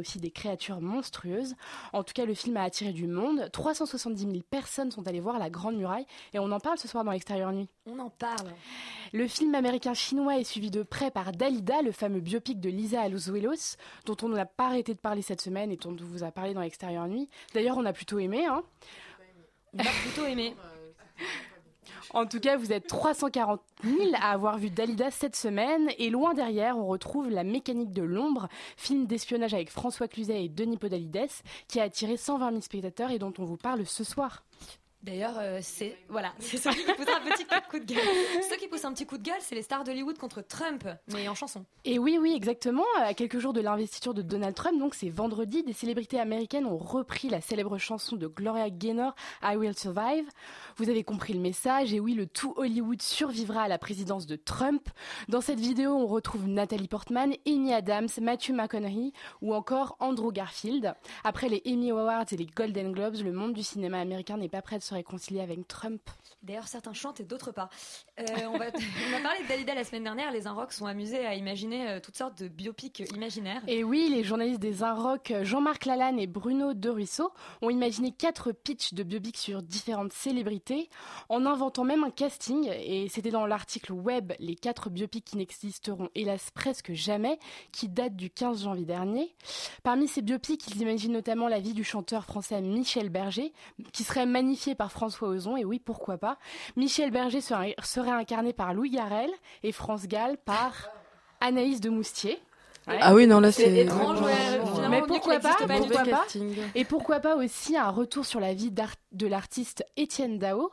aussi des créatures monstrueuses. En tout cas, le film a attiré du monde. 370 000 personnes sont allées voir La Grande Muraille et on en parle ce soir dans l'extérieur nuit. On en parle. Le film américain-chinois est suivi de près par Dalida, le fameux biopic de Lisa Aluzuelos, dont on n'a pas arrêté de parler cette semaine et dont on vous a parlé dans l'extérieur nuit. D'ailleurs, on a plutôt aimé. Hein on a plutôt aimé. En tout cas, vous êtes 340 000 à avoir vu Dalida cette semaine. Et loin derrière, on retrouve La mécanique de l'ombre, film d'espionnage avec François Cluzet et Denis Podalides, qui a attiré 120 000 spectateurs et dont on vous parle ce soir. D'ailleurs, euh, c'est voilà, c'est ceux qui poussent un petit coup de gueule. Ceux qui poussent un petit coup de gueule, c'est les stars d'Hollywood contre Trump, mais en chanson. Et oui, oui, exactement. À quelques jours de l'investiture de Donald Trump, donc c'est vendredi, des célébrités américaines ont repris la célèbre chanson de Gloria Gaynor, I Will Survive. Vous avez compris le message, et oui, le tout Hollywood survivra à la présidence de Trump. Dans cette vidéo, on retrouve Nathalie Portman, Amy Adams, Matthew McConaughey ou encore Andrew Garfield. Après les Emmy Awards et les Golden Globes, le monde du cinéma américain n'est pas prêt de se réconcilier avec Trump. D'ailleurs, certains chantent et d'autres pas. Euh, on, va on, a parlé de Dalida la semaine dernière. Les Inrocks sont amusés à imaginer euh, toutes sortes de biopics imaginaires. Et oui, les journalistes des Inrocks, Jean-Marc Lalanne et Bruno De Ruisseau, ont imaginé quatre pitchs de biopics sur différentes célébrités, en inventant même un casting. Et c'était dans l'article web Les quatre biopics qui n'existeront hélas presque jamais, qui date du 15 janvier dernier. Parmi ces biopics, ils imaginent notamment la vie du chanteur français Michel Berger, qui serait magnifié par François Ozon. Et oui, pourquoi pas Michel Berger serait, incarné par Louis Garrel et France Gall par Anaïs de Moustier. Ah oui, non, là c'est étrange. Mais pourquoi pas, pourquoi pas Et pourquoi pas aussi un retour sur la vie de l'artiste Étienne Dao.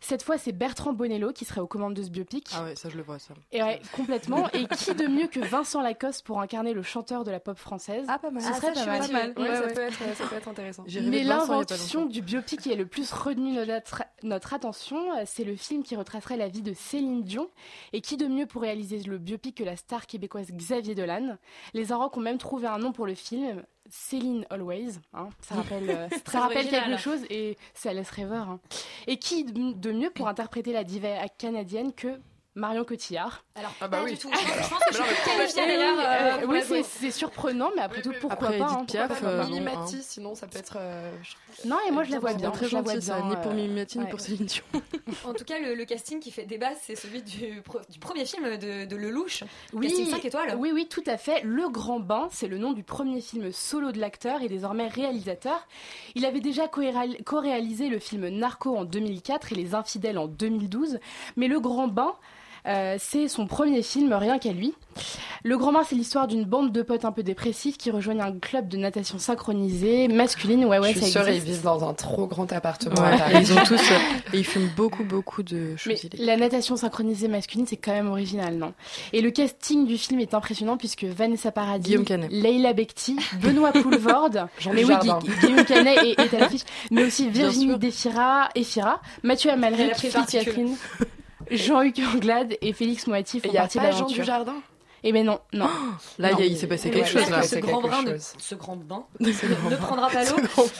Cette fois, c'est Bertrand Bonello qui serait aux commandes de ce biopic. Ah ouais, ça je le vois ça. Et ouais, complètement. Et qui de mieux que Vincent Lacoste pour incarner le chanteur de la pop française? Ah pas mal. Ce serait pas, mal. pas mal. Ouais, ça, peut être, ça peut être intéressant. Mais l'invention du biopic qui est le plus retenu notre, notre attention, c'est le film qui retracerait la vie de Céline Dion. Et qui de mieux pour réaliser le biopic que la star québécoise Xavier Dolan les Inrocks ont même trouvé un nom pour le film, Céline Always. Hein. ça rappelle, euh, ça rappelle quelque chose et ça laisse rêveur. Hein. Et qui de mieux pour interpréter la diva canadienne que Marion Cotillard. Alors, ah bah pas oui. du tout. Je, pense que je suis d'ailleurs. Euh, oui, c'est surprenant, mais après tout, pourquoi après, pas Edith hein, Piaf, euh, Mimimati, sinon ça peut être. Euh, non, et moi je la vois bien. Très gentil ça, ni pour Mimimati ni pour Céline Dion. En tout cas, le, casting qui fait débat, c'est celui du, du, premier film de, de Lelouch. Oui, casting 5 étoiles. Oui, oui, tout à fait. Le Grand Bain, c'est le nom du premier film solo de l'acteur et désormais réalisateur. Il avait déjà co-réalisé le film Narco en 2004 et Les Infidèles en 2012, mais Le Grand Bain euh, c'est son premier film, rien qu'à lui. Le Grand Bain, c'est l'histoire d'une bande de potes un peu dépressifs qui rejoignent un club de natation synchronisée masculine. Ouais, ouais, Je suis sûre, ils vivent dans un trop grand appartement. ils ont tous, euh, et ils fument beaucoup, beaucoup de choses. Mais la natation synchronisée masculine, c'est quand même original, non? Et le casting du film est impressionnant puisque Vanessa Paradis, Leila Bekti, Benoît Poulvorde, mais oui, Guillaume Canet à l'affiche, mais aussi Virginie Defira, Efira, Mathieu Amalric, Catherine. Jean-Hugues Anglade et Félix Moati font partie de l'aventure. Jean du Jardin eh ben non, non. là, il s'est passé quelque chose. Là. Ce, grand brin ne, ce grand bain ne, prendra pas l'eau.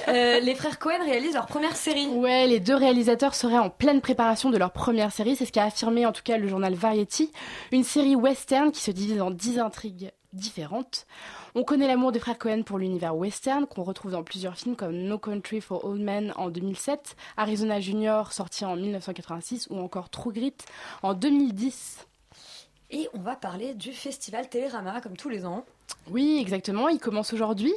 Euh, les frères Cohen réalisent leur première série. Ouais, les deux réalisateurs seraient en pleine préparation de leur première série. C'est ce qu'a affirmé en tout cas le journal Variety. Une série western qui se divise en dix intrigues différentes. On connaît l'amour des frères Cohen pour l'univers western, qu'on retrouve dans plusieurs films comme No Country for Old Men en 2007, Arizona Junior sorti en 1986 ou encore True Grit en 2010. Et on va parler du festival Télérama, comme tous les ans. Oui, exactement. Il commence aujourd'hui.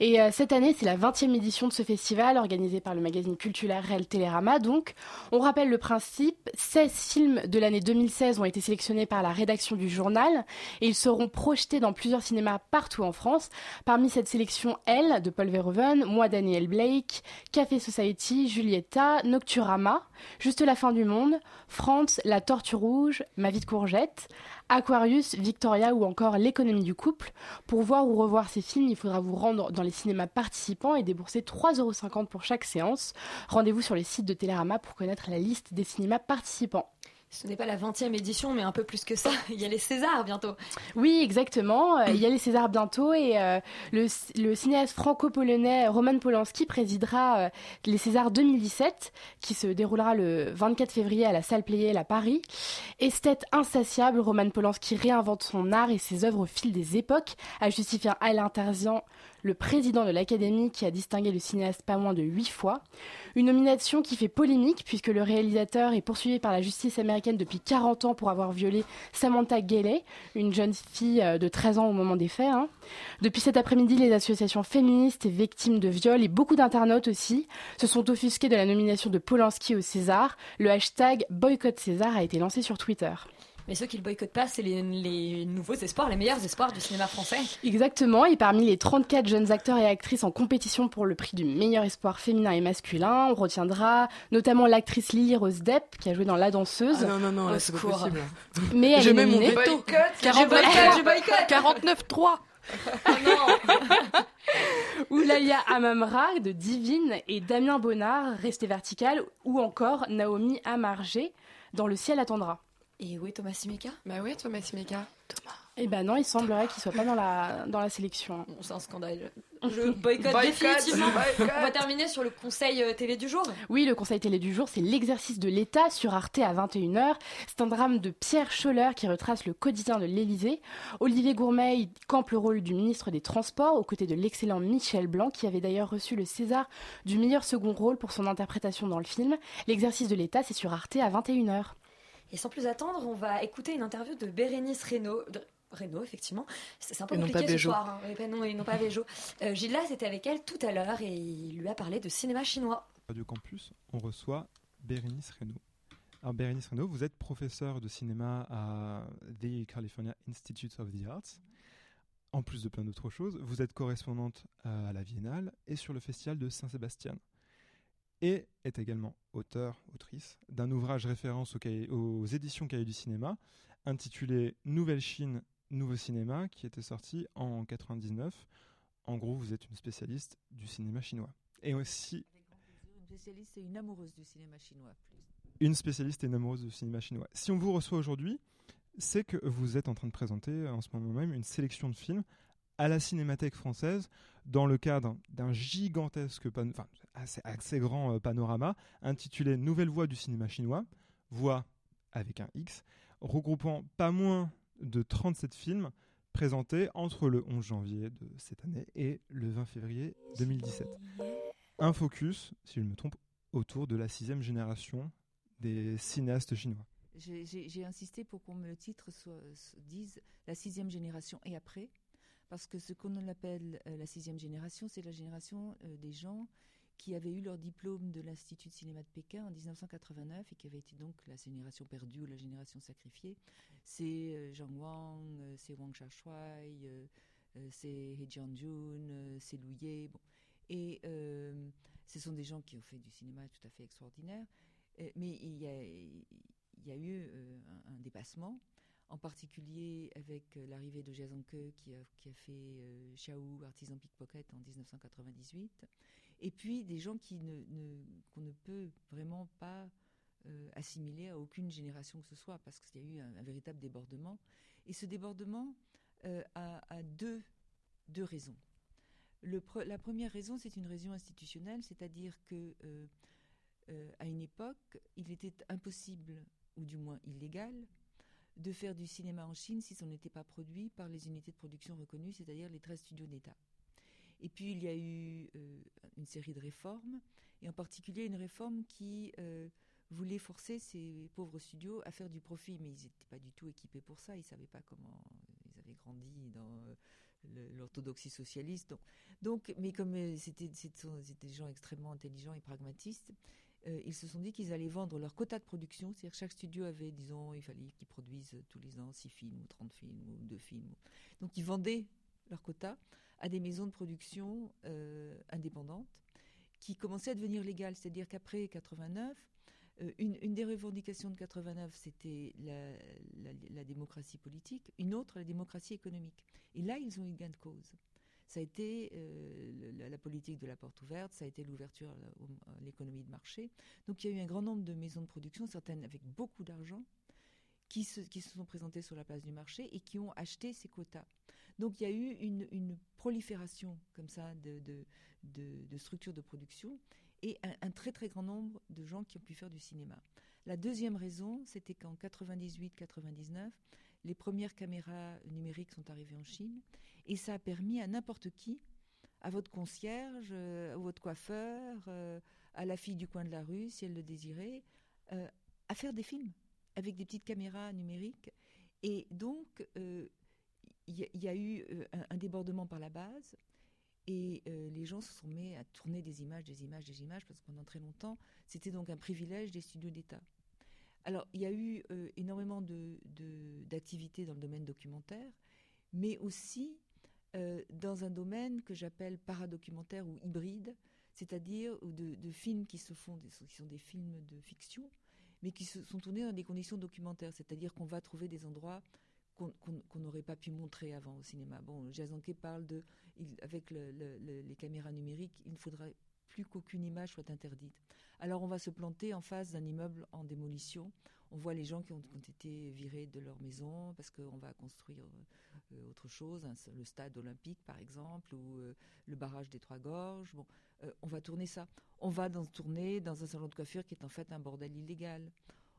Et euh, cette année, c'est la 20e édition de ce festival organisé par le magazine culturel Télérama. Donc, on rappelle le principe. 16 films de l'année 2016 ont été sélectionnés par la rédaction du journal et ils seront projetés dans plusieurs cinémas partout en France. Parmi cette sélection, Elle de Paul Verhoeven, Moi Daniel Blake, Café Society, Julieta, Nocturama, Juste la fin du monde, France, La Tortue Rouge, Ma vie de courgette, Aquarius, Victoria ou encore L'économie du couple. Pour voir ou revoir ces films, il faudra vous rendre dans les cinémas participants et débourser 3,50€ pour chaque séance. Rendez-vous sur les sites de Télérama pour connaître la liste des cinémas participants ce n'est pas la 20e édition, mais un peu plus que ça. Il y a les Césars bientôt. Oui, exactement. Euh, il y a les Césars bientôt et euh, le, cinéaste franco-polonais Roman Polanski présidera euh, les Césars 2017 qui se déroulera le 24 février à la salle Playel à Paris. Esthète insatiable, Roman Polanski réinvente son art et ses œuvres au fil des époques, a justifié Alain Terzian le président de l'Académie qui a distingué le cinéaste pas moins de huit fois. Une nomination qui fait polémique puisque le réalisateur est poursuivi par la justice américaine depuis 40 ans pour avoir violé Samantha Gailey, une jeune fille euh, de 13 ans au moment des faits. Hein. Depuis cet après-midi, les associations féministes et victimes de viol et beaucoup d'internautes aussi se sont offusqués de la nomination de Polanski au César. Le hashtag boycott César a été lancé sur Twitter. Mais ceux qui le boycottent pas, c'est les, nouveaux espoirs, les meilleurs espoirs du cinéma français. Exactement, et parmi les 34 jeunes acteurs et actrices en compétition pour le prix du meilleur espoir féminin et masculin, on retiendra notamment l'actrice Lily Rose Depp, qui a joué dans La Danseuse. Ah non, non, non, c'est pas possible. Mais elle je est mets mon nominée. veto. Je boycotte, je boycotte 49-3 ou Lalia Amamra de Divine et Damien Bonnard, Resté vertical, ou encore Naomi Amargé dans Le ciel attendra. Et où est Thomas Simeka Bah ouais, Thomas Simeka. Thomas. Eh ben non, il semblerait qu'il soit pas dans la, dans la sélection. Bon, c'est un scandale. Je boycotte définitivement. On va terminer sur le conseil euh, télé du jour. Oui, le conseil télé du jour, c'est l'exercice de l'État sur Arte à 21h. C'est un drame de Pierre Scholler qui retrace le quotidien de l'Élysée. Olivier Gourmet campe le rôle du ministre des Transports aux côtés de l'excellent Michel Blanc qui avait d'ailleurs reçu le César du meilleur second rôle pour son interprétation dans le film. L'exercice de l'État, c'est sur Arte à 21h. Et sans plus attendre, on va écouter une interview de Bérénice Reynaud. Renault, effectivement. C'est un peu compliqué ce soir. Hein. non, non pas Béjo. Euh, Gilles était avec elle tout à l'heure et il lui a parlé de cinéma chinois. Radio Campus, on reçoit Bérénice Renault. Alors Bérénice Renault, vous êtes professeur de cinéma à The California Institute of the Arts. En plus de plein d'autres choses, vous êtes correspondante à la Biennale et sur le Festival de Saint-Sébastien. Et est également auteur, autrice d'un ouvrage référence aux, aux éditions Cahiers du cinéma intitulé Nouvelle Chine Nouveau Cinéma qui était sorti en 99. En gros, vous êtes une spécialiste du cinéma chinois. Et aussi. Une spécialiste et une amoureuse du cinéma chinois. Une spécialiste et une amoureuse du cinéma chinois. Si on vous reçoit aujourd'hui, c'est que vous êtes en train de présenter en ce moment même une sélection de films à la Cinémathèque française dans le cadre d'un gigantesque, enfin assez, grand euh, panorama intitulé Nouvelle voie du cinéma chinois, voix avec un X, regroupant pas moins de 37 films présentés entre le 11 janvier de cette année et le 20 février 2017. Un focus, si je me trompe, autour de la sixième génération des cinéastes chinois. J'ai insisté pour qu'on me le titre soit, dise la sixième génération et après, parce que ce qu'on appelle euh, la sixième génération, c'est la génération euh, des gens qui avaient eu leur diplôme de l'Institut de cinéma de Pékin en 1989 et qui avaient été donc la génération perdue ou la génération sacrifiée. C'est euh, Zhang Wang, c'est Wang Xiaoshui, euh, c'est He Jianjun, c'est Ye. Bon. Et ce sont des gens qui ont fait du cinéma tout à fait extraordinaire. mais il y a, il y a eu un, un, dépassement, en particulier avec l'arrivée de Jia Zhangke qui a, fait Xiao, artisan pickpocket en 1998 et puis des gens qu'on ne peut vraiment pas euh, assimiler à aucune génération que ce soit, parce qu'il y a eu un, véritable débordement. Et ce débordement euh, a, deux, deux raisons. La première raison, c'est une raison institutionnelle, c'est-à-dire que euh, à une époque, il était impossible, ou du moins illégal, de faire du cinéma en Chine si ça n'était pas produit par les unités de production reconnues, c'est-à-dire les 13 studios d'État. Et puis il y a eu euh, une série de réformes, et en particulier une réforme qui euh, voulait forcer ces pauvres studios à faire du profit, mais ils n'étaient pas du tout équipés pour ça, ils ne savaient pas comment, ils avaient grandi dans euh, l'orthodoxie socialiste. Donc, mais comme c'était des gens extrêmement intelligents et pragmatistes, ils se sont dit qu'ils allaient vendre leur quota de production, c'est-à-dire que chaque studio avait, disons, il fallait qu'ils produisent tous les ans 6 films ou 30 films ou 2 films. Donc ils vendaient leur quota à des maisons de production euh, indépendantes qui commençaient à devenir légales. C'est-à-dire qu'après 89, euh, une, une, des revendications de 89, c'était la, la, démocratie politique, une autre, la démocratie économique. Et là, ils ont eu gain de cause. Ça a été euh, la, politique de la porte ouverte, ça a été l'ouverture à l'économie de marché. Donc il y a eu un grand nombre de maisons de production, certaines avec beaucoup d'argent, qui se, sont présentées sur la place du marché et qui ont acheté ces quotas. Donc il y a eu une, prolifération comme ça de, structures de production et un, très très grand nombre de gens qui ont pu faire du cinéma. La deuxième raison, c'était qu'en 98-99, les premières caméras numériques sont arrivées en Chine et ça a permis à n'importe qui, à votre concierge, à votre coiffeur, à la fille du coin de la rue, si elle le désirait, à faire des films avec des petites caméras numériques. Et donc, il y, a eu un, débordement par la base. Et les gens se sont mis à tourner des images, des images, des images, parce que pendant très longtemps, c'était donc un privilège des studios d'État. Alors, il y a eu énormément d'activités de, dans le domaine documentaire, mais aussi dans un domaine que j'appelle paradocumentaire ou hybride, c'est-à-dire de, films qui se font, qui sont des films de fiction, mais qui se sont tournés dans des conditions documentaires, c'est-à-dire qu'on va trouver des endroits qu'on n'aurait pas pu montrer avant au cinéma. Bon, Jazanke parle de, avec les caméras numériques, il ne faudrait plus qu'aucune image soit interdite. Alors on va se planter en face d'un immeuble en démolition. On voit les gens qui ont, été virés de leur maison parce qu'on va construire euh, autre chose, le stade olympique par exemple, ou euh, le barrage des Trois Gorges. Bon, euh, on va tourner ça. On va dans, tourner dans un salon de coiffure qui est en fait un bordel illégal.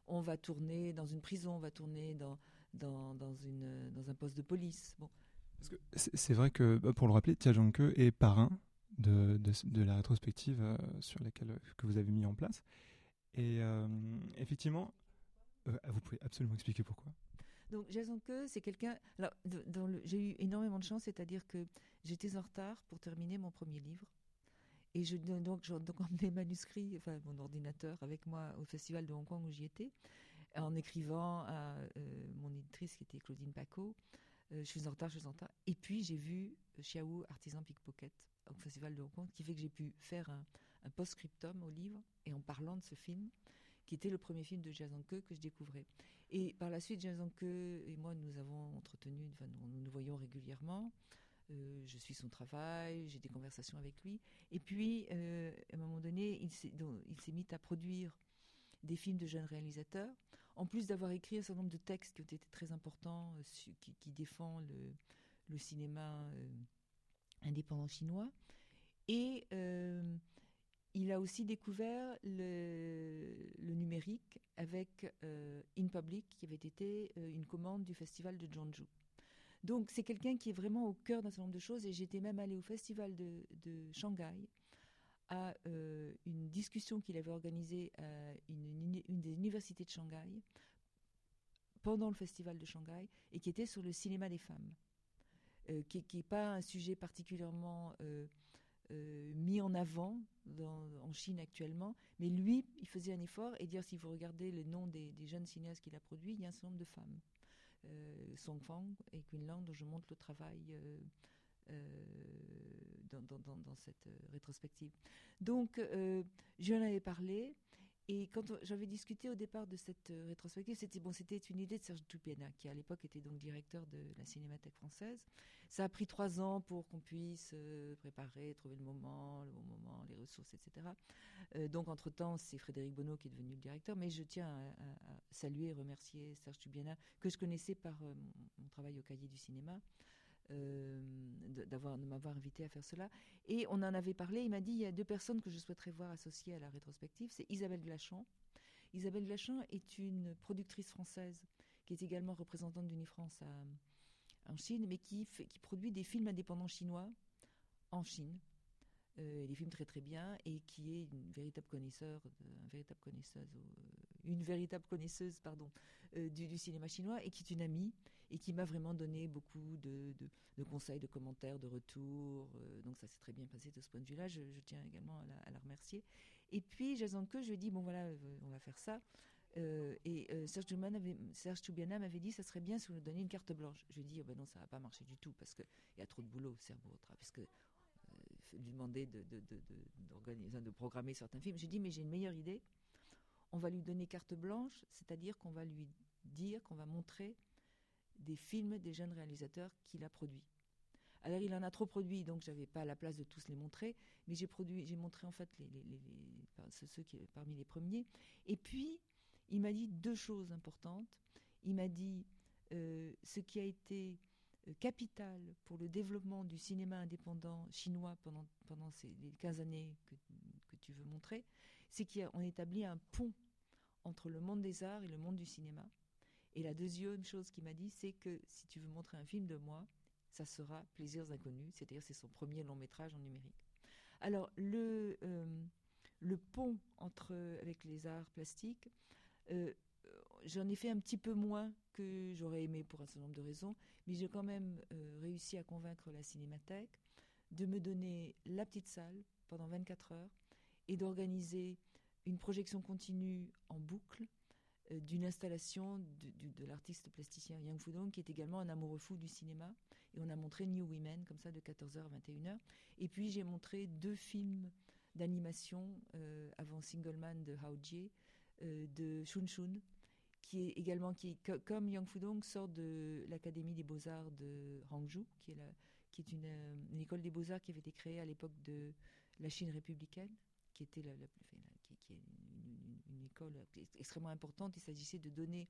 On va tourner dans une prison, on va tourner dans, dans, dans, une, dans un poste de police. Bon. C'est vrai que, bah, pour le rappeler, Tia est parrain de, la rétrospective euh, sur laquelle que vous avez mis en place. Et euh, effectivement, euh, vous pouvez absolument expliquer pourquoi. Donc Jason Que, c'est quelqu'un. J'ai eu énormément de chance, c'est-à-dire que j'étais en retard pour terminer mon premier livre. Et je, donc, j'ai donc emmené manuscrit, enfin mon ordinateur avec moi au festival de Hong Kong où j'y étais en écrivant à euh, mon éditrice qui était Claudine Paco. Euh, je suis en retard, je suis en retard. Et puis j'ai vu Chiaou, artisan pickpocket, au Festival de Hong Kong, qui fait que j'ai pu faire un, post-scriptum au livre et en parlant de ce film, qui était le premier film de Jason que je découvrais. Et par la suite, Jason et moi, nous avons entretenu, nous nous voyons régulièrement. Euh, je suis son travail, j'ai des conversations avec lui. Et puis, à un moment donné, il s'est mis à produire des films de jeunes réalisateurs, en plus d'avoir écrit un certain nombre de textes qui ont été très importants, euh, qui, qui défendent le, cinéma euh, indépendant chinois. Et euh, il a aussi découvert le, numérique avec In Public, qui avait été une commande du festival de Jeonju. Donc c'est quelqu'un qui est vraiment au cœur d'un certain nombre de choses. Et j'étais même allée au festival de, Shanghai à euh, une discussion qu'il avait organisée à une, des universités de Shanghai pendant le festival de Shanghai et qui était sur le cinéma des femmes, euh, qui n'est pas un sujet particulièrement euh, mis en avant en Chine actuellement, mais lui, il faisait un effort et dire si vous regardez le nom des, jeunes cinéastes qu'il a produits, il y a un certain nombre de femmes. Song Fang et Queen Lang, dont je montre le travail euh, dans, cette euh, rétrospective. Donc, euh, je lui en avais parlé. Et quand j'avais discuté au départ de cette rétrospective, c'était bon, c'était une idée de Serge Toupiana, qui à l'époque était donc directeur de la Cinémathèque française. Ça a pris trois ans pour qu'on puisse préparer, trouver le moment, le bon moment, les ressources, etc. donc entre-temps, c'est Frédéric Bonneau qui est devenu le directeur, mais je tiens à, saluer et remercier Serge Toupiana, que je connaissais par mon, travail au cahier du cinéma. Euh, d'avoir de m'avoir invité à faire cela. Et on en avait parlé. Il m'a dit il y a deux personnes que je souhaiterais voir associées à la rétrospective. C'est Isabelle Glachan. Isabelle Glachan est une productrice française qui est également représentante d'Unifrance en Chine, mais qui, qui produit des films indépendants chinois en Chine. Euh, des films très très bien et qui est une véritable connaisseur, connaisseuse, une véritable connaisseuse pardon, euh, du, cinéma chinois et qui est une amie et qui m'a vraiment donné beaucoup de, conseils, de commentaires, de retours. Euh, donc ça s'est très bien passé de ce point de vue-là. Je, tiens également à la, remercier. Et puis, Jason Que, je lui ai dit, bon voilà, euh, on va faire ça. Euh, et Serge, Serge Toubiana m'avait dit, ça serait bien si vous nous donniez une carte blanche. Je lui ai dit, oh ben non, ça va pas marcher du tout parce qu'il y a trop de boulot, c'est beau parce que lui demander de, de, de, de programmer certains films. J'ai dit, mais j'ai une meilleure idée. On va lui donner carte blanche, c'est-à-dire qu'on va lui dire, qu'on va montrer des films des jeunes réalisateurs qu'il a produits. Alors il en a trop produit, donc j'avais pas la place de tous les montrer, mais j'ai produit, j'ai montré en fait ceux qui parmi les premiers. Et puis il m'a dit deux choses importantes. Il m'a dit euh, ce qui a été euh, capital pour le développement du cinéma indépendant chinois pendant, pendant ces les 15 années que, que tu veux montrer, c'est qu'on établit un pont entre le monde des arts et le monde du cinéma. Et la deuxième chose qu'il m'a dit, c'est que si tu veux montrer un film de moi, ça sera Plaisirs inconnus, c'est-à-dire c'est son premier long métrage en numérique. Alors le, euh, le pont entre, avec les arts plastiques, euh, j'en ai fait un petit peu moins que j'aurais aimé pour un certain nombre de raisons, mais j'ai quand même euh, réussi à convaincre la Cinémathèque de me donner la petite salle pendant 24 heures et d'organiser une projection continue en boucle d'une installation de, l'artiste plasticien Yang Fudong, qui est également un amoureux fou du cinéma. Et on a montré New Women, comme ça, de 14h à 21h. Et puis j'ai montré deux films d'animation euh, avant Single Man de Hao Jie, euh, de Shun Shun, qui est également, qui, comme Yang Fudong, sort de l'Académie des Beaux-Arts de Hangzhou, qui est, la, qui est une, école des Beaux-Arts qui avait été créée à l'époque de la Chine républicaine qui était la, une, extrêmement importante. Il s'agissait de donner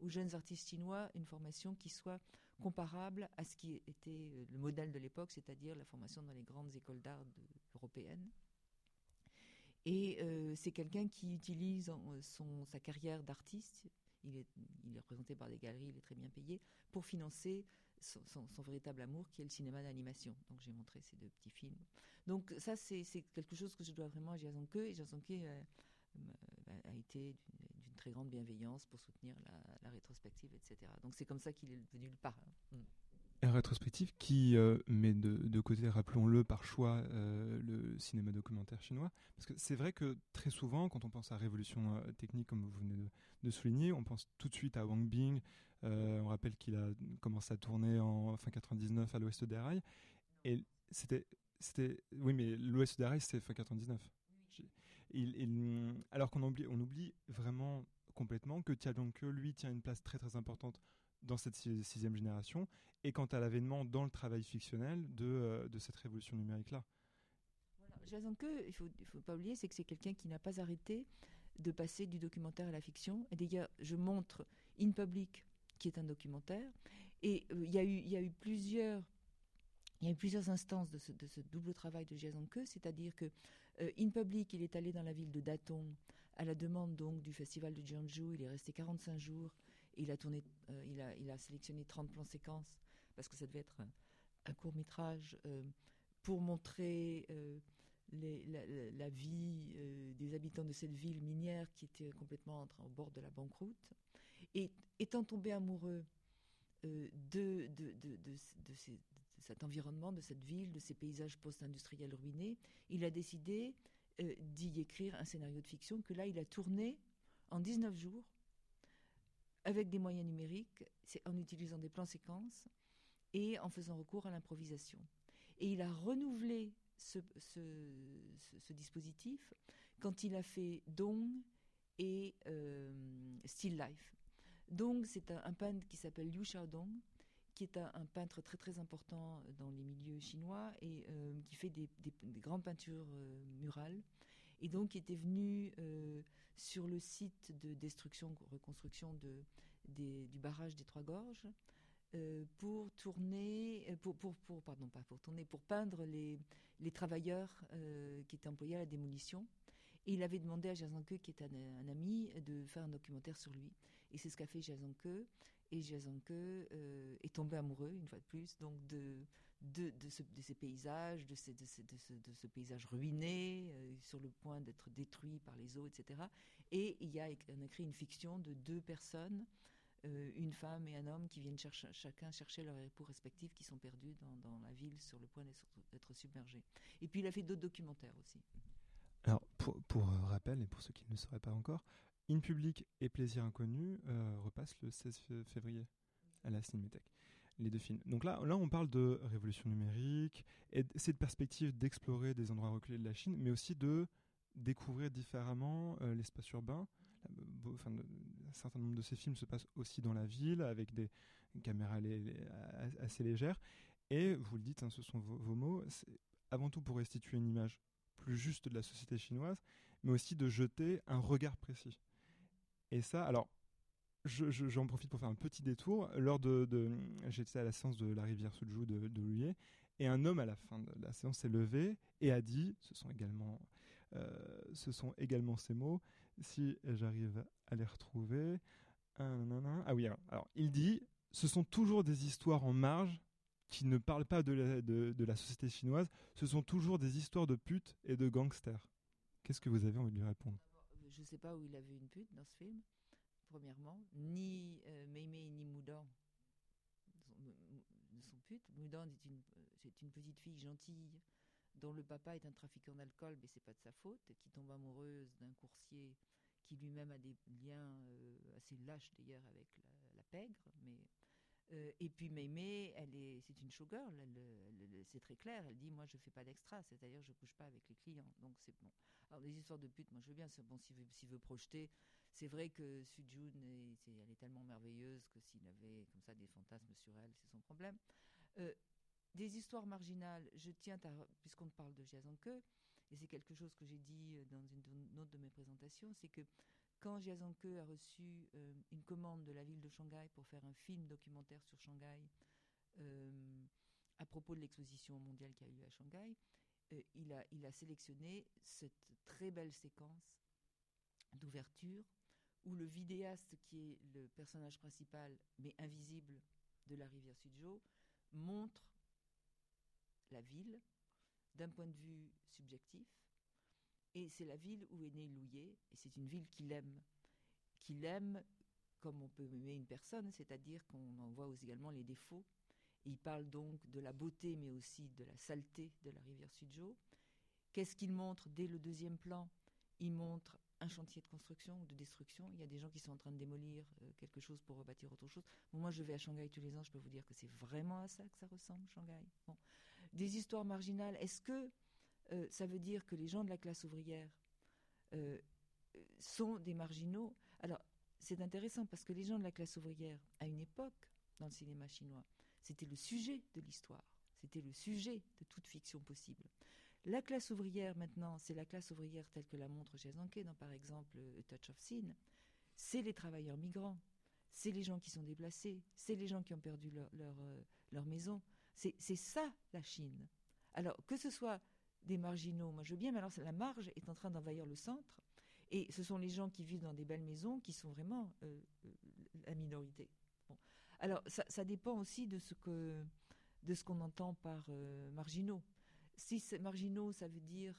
aux jeunes artistes chinois une formation qui soit comparable à ce qui était euh, le modèle de l'époque, c'est-à-dire la formation dans les grandes écoles d'art européennes. Et euh, c'est quelqu'un qui utilise son, sa carrière d'artiste, il est, représenté par des galeries, il est très bien payé, pour financer son, véritable amour qui est le cinéma d'animation. Donc j'ai montré ces deux petits films. Donc ça c'est quelque chose que je dois vraiment à Jason Ke et Jason Ke euh, a été d'une très grande bienveillance pour soutenir la, rétrospective, etc. Donc c'est comme ça qu'il est devenu le parrain. Mm. Rétrospective qui euh, met de, côté, rappelons-le par choix, euh, le cinéma documentaire chinois. Parce que c'est vrai que très souvent, quand on pense à révolution euh, technique, comme vous venez de, souligner, on pense tout de suite à Wang Bing. on rappelle qu'il a commencé à tourner en fin 99 à l'ouest des rails. Et c'était, c'était, oui, mais l'ouest des rails, c'est fin 99. Il, alors qu'on oublie, on oublie vraiment complètement que Tia Ke, lui, tient une place très très importante dans cette sixième génération et quant à l'avènement dans le travail fictionnel de, euh, cette révolution numérique-là. Voilà. Jason il ne faut, pas oublier, c'est que c'est quelqu'un qui n'a pas arrêté de passer du documentaire à la fiction. Et d'ailleurs, je montre In Public, qui est un documentaire, et euh, il y, a eu, plusieurs instances de ce, double travail de Jason Que, c'est-à-dire que In Public, il est allé dans la ville de Datong à la demande donc du festival de Jeonju, il est resté 45 jours il a tourné, euh, il, a, sélectionné 30 plans séquences parce que ça devait être un, court métrage euh, pour montrer euh, la, vie des habitants de cette ville minière qui était complètement au bord de la banqueroute. Et étant tombé amoureux de, de, de, de, cet environnement, de cette ville, de ces paysages post-industriels ruinés, il a décidé d'y écrire un scénario de fiction que là, il a tourné en 19 jours avec des moyens numériques, en utilisant des plans séquences et en faisant recours à l'improvisation. Et il a renouvelé ce, dispositif quand il a fait Dong et euh, Still Life. Dong, c'est un, peintre qui s'appelle Liu Xiaodong, qui est un, peintre très très important dans les milieux chinois et euh, qui fait des, grandes peintures euh, murales et donc il était venu euh, sur le site de destruction, reconstruction de, du barrage des Trois Gorges euh, pour tourner, euh, pour, pour, pour, pardon, pas pour tourner, pour peindre les, les travailleurs qui étaient employés à la démolition. Et il avait demandé à Jason qui est un, ami, de faire un documentaire sur lui. Et c'est ce qu'a fait Jason Et Jason est tombé amoureux, une fois de plus, donc de, de, de, ces paysages, de, ces, de, ce, paysage ruiné, euh, sur le point d'être détruit par les eaux, etc. Et il y a, on a écrit une fiction de deux personnes, euh, une femme et un homme, qui viennent chercher, chacun chercher leurs époux respectifs qui sont perdus dans, la ville sur le point d'être submergés. Et puis il a fait d'autres documentaires aussi. Alors, pour, pour, rappel, et pour ceux qui ne le sauraient pas encore, In Public et Plaisir Inconnu euh, repassent le 16 février à la Cinémathèque les deux films. Donc là, là, on parle de révolution numérique et cette perspective d'explorer des endroits reculés de la Chine, mais aussi de découvrir différemment euh, l'espace urbain. Un certain nombre de ces films se passent aussi dans la ville avec des caméras assez légères. Et vous le dites, hein, ce sont vos, vos mots, avant tout pour restituer une image plus juste de la société chinoise, mais aussi de jeter un regard précis. Et ça, alors, j'en profite pour faire un petit détour. Lors de, j'étais à la séance de la rivière Suju de, de et un homme à la fin de la séance s'est levé et a dit, ce sont également, euh, ce sont également ces mots, si j'arrive à les retrouver. Ah oui, alors, il dit, ce sont toujours des histoires en marge qui ne parlent pas de la, de, la société chinoise, ce sont toujours des histoires de putes et de gangsters. Qu'est-ce que vous avez envie de lui répondre? Ne sais pas où il a vu une pute dans ce film, premièrement. Ni euh, ni Moudan ne sont putes. Moudan est une, c'est une petite fille gentille dont le papa est un trafiquant d'alcool, mais c'est pas de sa faute, qui tombe amoureuse d'un coursier qui lui-même a des liens euh, assez lâches d'ailleurs avec la, pègre, mais euh, et puis Mémé, elle est, c'est une showgirl, c'est très clair. Elle dit, moi, je fais pas d'extra, c'est-à-dire je couche pas avec les clients. Donc c'est bon. Alors des histoires de pute, moi je veux bien. Bon, s'il veut, projeter, c'est vrai que Sujun, elle est tellement merveilleuse que s'il avait comme ça des fantasmes sur elle, c'est son problème. Euh, des histoires marginales, je tiens à, puisqu'on parle de Jiazanke, et c'est quelque chose que j'ai dit euh, dans une, autre de mes présentations, c'est que quand Jiazanke a reçu euh, une commande de la ville de Shanghai pour faire un film documentaire sur Shanghai euh, à propos de l'exposition mondiale qui a eu à Shanghai, il, a, il a sélectionné cette très belle séquence d'ouverture où le vidéaste qui est le personnage principal mais invisible de la rivière Suzhou montre la ville d'un point de vue subjectif. Et c'est la ville où est né Louillet, et c'est une ville qu'il aime. Qu'il aime comme on peut aimer une personne, c'est-à-dire qu'on en voit aussi également les défauts. il parle donc de la beauté, mais aussi de la saleté de la rivière Sudjo. Qu'est-ce qu'il montre dès le deuxième plan? Il montre un chantier de construction ou de destruction. Il y a des gens qui sont en train de démolir euh, quelque chose pour rebâtir autre chose. moi, je vais à Shanghai tous les ans, je peux vous dire que c'est vraiment à ça que ça ressemble, Shanghai. Bon des histoires marginales, est-ce que euh, ça veut dire que les gens de la classe ouvrière euh, sont des marginaux Alors, c'est intéressant parce que les gens de la classe ouvrière, à une époque, dans le cinéma chinois, c'était le sujet de l'histoire, c'était le sujet de toute fiction possible. La classe ouvrière, maintenant, c'est la classe ouvrière telle que la montre Zanke dans, par exemple, Touch of Sin. C'est les travailleurs migrants, c'est les gens qui sont déplacés, c'est les gens qui ont perdu leur, leur, euh, leur maison, c'est ça la Chine. Alors que ce soit des marginaux, moi je veux bien, mais alors la marge est en train d'envahir le centre. Et ce sont les gens qui vivent dans des belles maisons qui sont vraiment euh, euh, la minorité. Alors ça, dépend aussi de ce que de ce qu'on entend par euh, marginaux. Si c'est marginaux, ça veut dire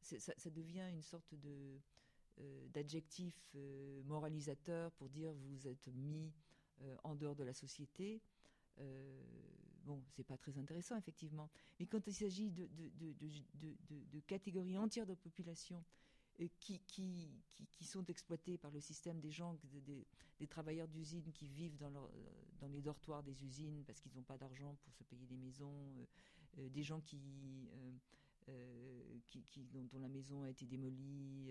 ça, ça, devient une sorte de d'adjectif moralisateur pour dire vous êtes mis en dehors de la société. Euh, bon, c'est pas très intéressant, effectivement. Mais quand il s'agit de, catégories entières de population euh, qui, sont exploitées par le système des gens, des, travailleurs d'usines qui vivent dans, dans les dortoirs des usines parce qu'ils n'ont pas d'argent pour se payer des maisons, euh, des gens dont, la maison a été démolie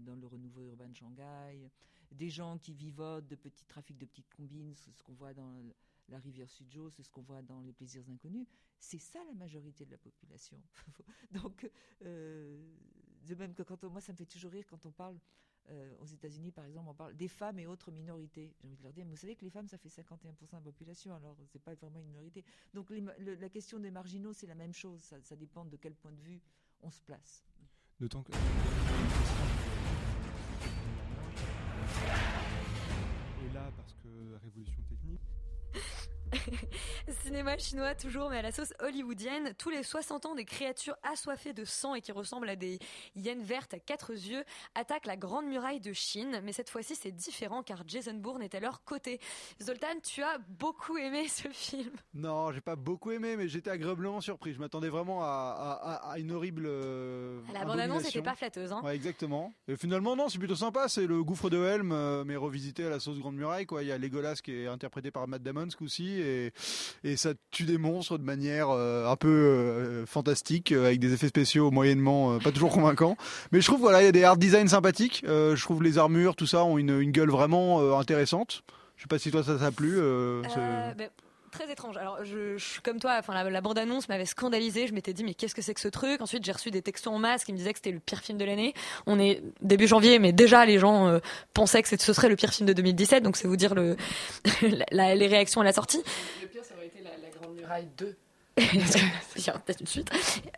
dans le renouveau urbain de Shanghai, des gens qui vivotent de petits trafics de petites combines, ce qu'on voit dans la rivière Sudjo, c'est ce qu'on voit dans Les Plaisirs Inconnus. C'est ça la majorité de la population. Donc, euh, de même que quand moi, ça me fait toujours rire quand on parle euh, aux États-Unis, par exemple, on parle des femmes et autres minorités. J'ai envie de leur dire, mais vous savez que les femmes, ça fait 51% de la population, alors c'est pas vraiment une minorité. Donc, la question des marginaux, c'est la même chose. Ça, ça dépend de quel point de vue on se place. D'autant que. Et là, parce que révolution technique. Cinéma chinois toujours, mais à la sauce hollywoodienne. Tous les 60 ans, des créatures assoiffées de sang et qui ressemblent à des hyènes vertes à quatre yeux attaquent la grande muraille de Chine. Mais cette fois-ci, c'est différent car Jason Bourne est à leur côté. Zoltan, tu as beaucoup aimé ce film Non, j'ai pas beaucoup aimé, mais j'étais agréablement surpris. Je m'attendais vraiment à, une horrible. Euh, la bande-annonce n'était pas flatteuse. Hein ouais, exactement. Et finalement, non, c'est plutôt sympa. C'est le gouffre de Helm, euh, mais revisité à la sauce grande muraille. Quoi. Il y a Legolas qui est interprété par Matt Damon ce coup-ci et, ça tue des monstres de manière euh, un peu euh, fantastique euh, avec des effets spéciaux moyennement pas toujours convaincants. Mais je trouve voilà il y a des art design sympathiques. je trouve les armures tout ça ont une, une gueule vraiment intéressante. Je sais pas si toi ça t'a plu. Très étrange. Alors, je, suis comme toi, enfin, la, bande-annonce m'avait scandalisé. Je m'étais dit, mais qu'est-ce que c'est que ce truc? Ensuite, j'ai reçu des textos en masse qui me disaient que c'était le pire film de l'année. On est début janvier, mais déjà, les gens euh, pensaient que ce serait le pire film de 2017. Donc, c'est vous dire le, les réactions à la sortie. Le pire, ça aurait été la, Grande Muraille 2. peut-être une suite.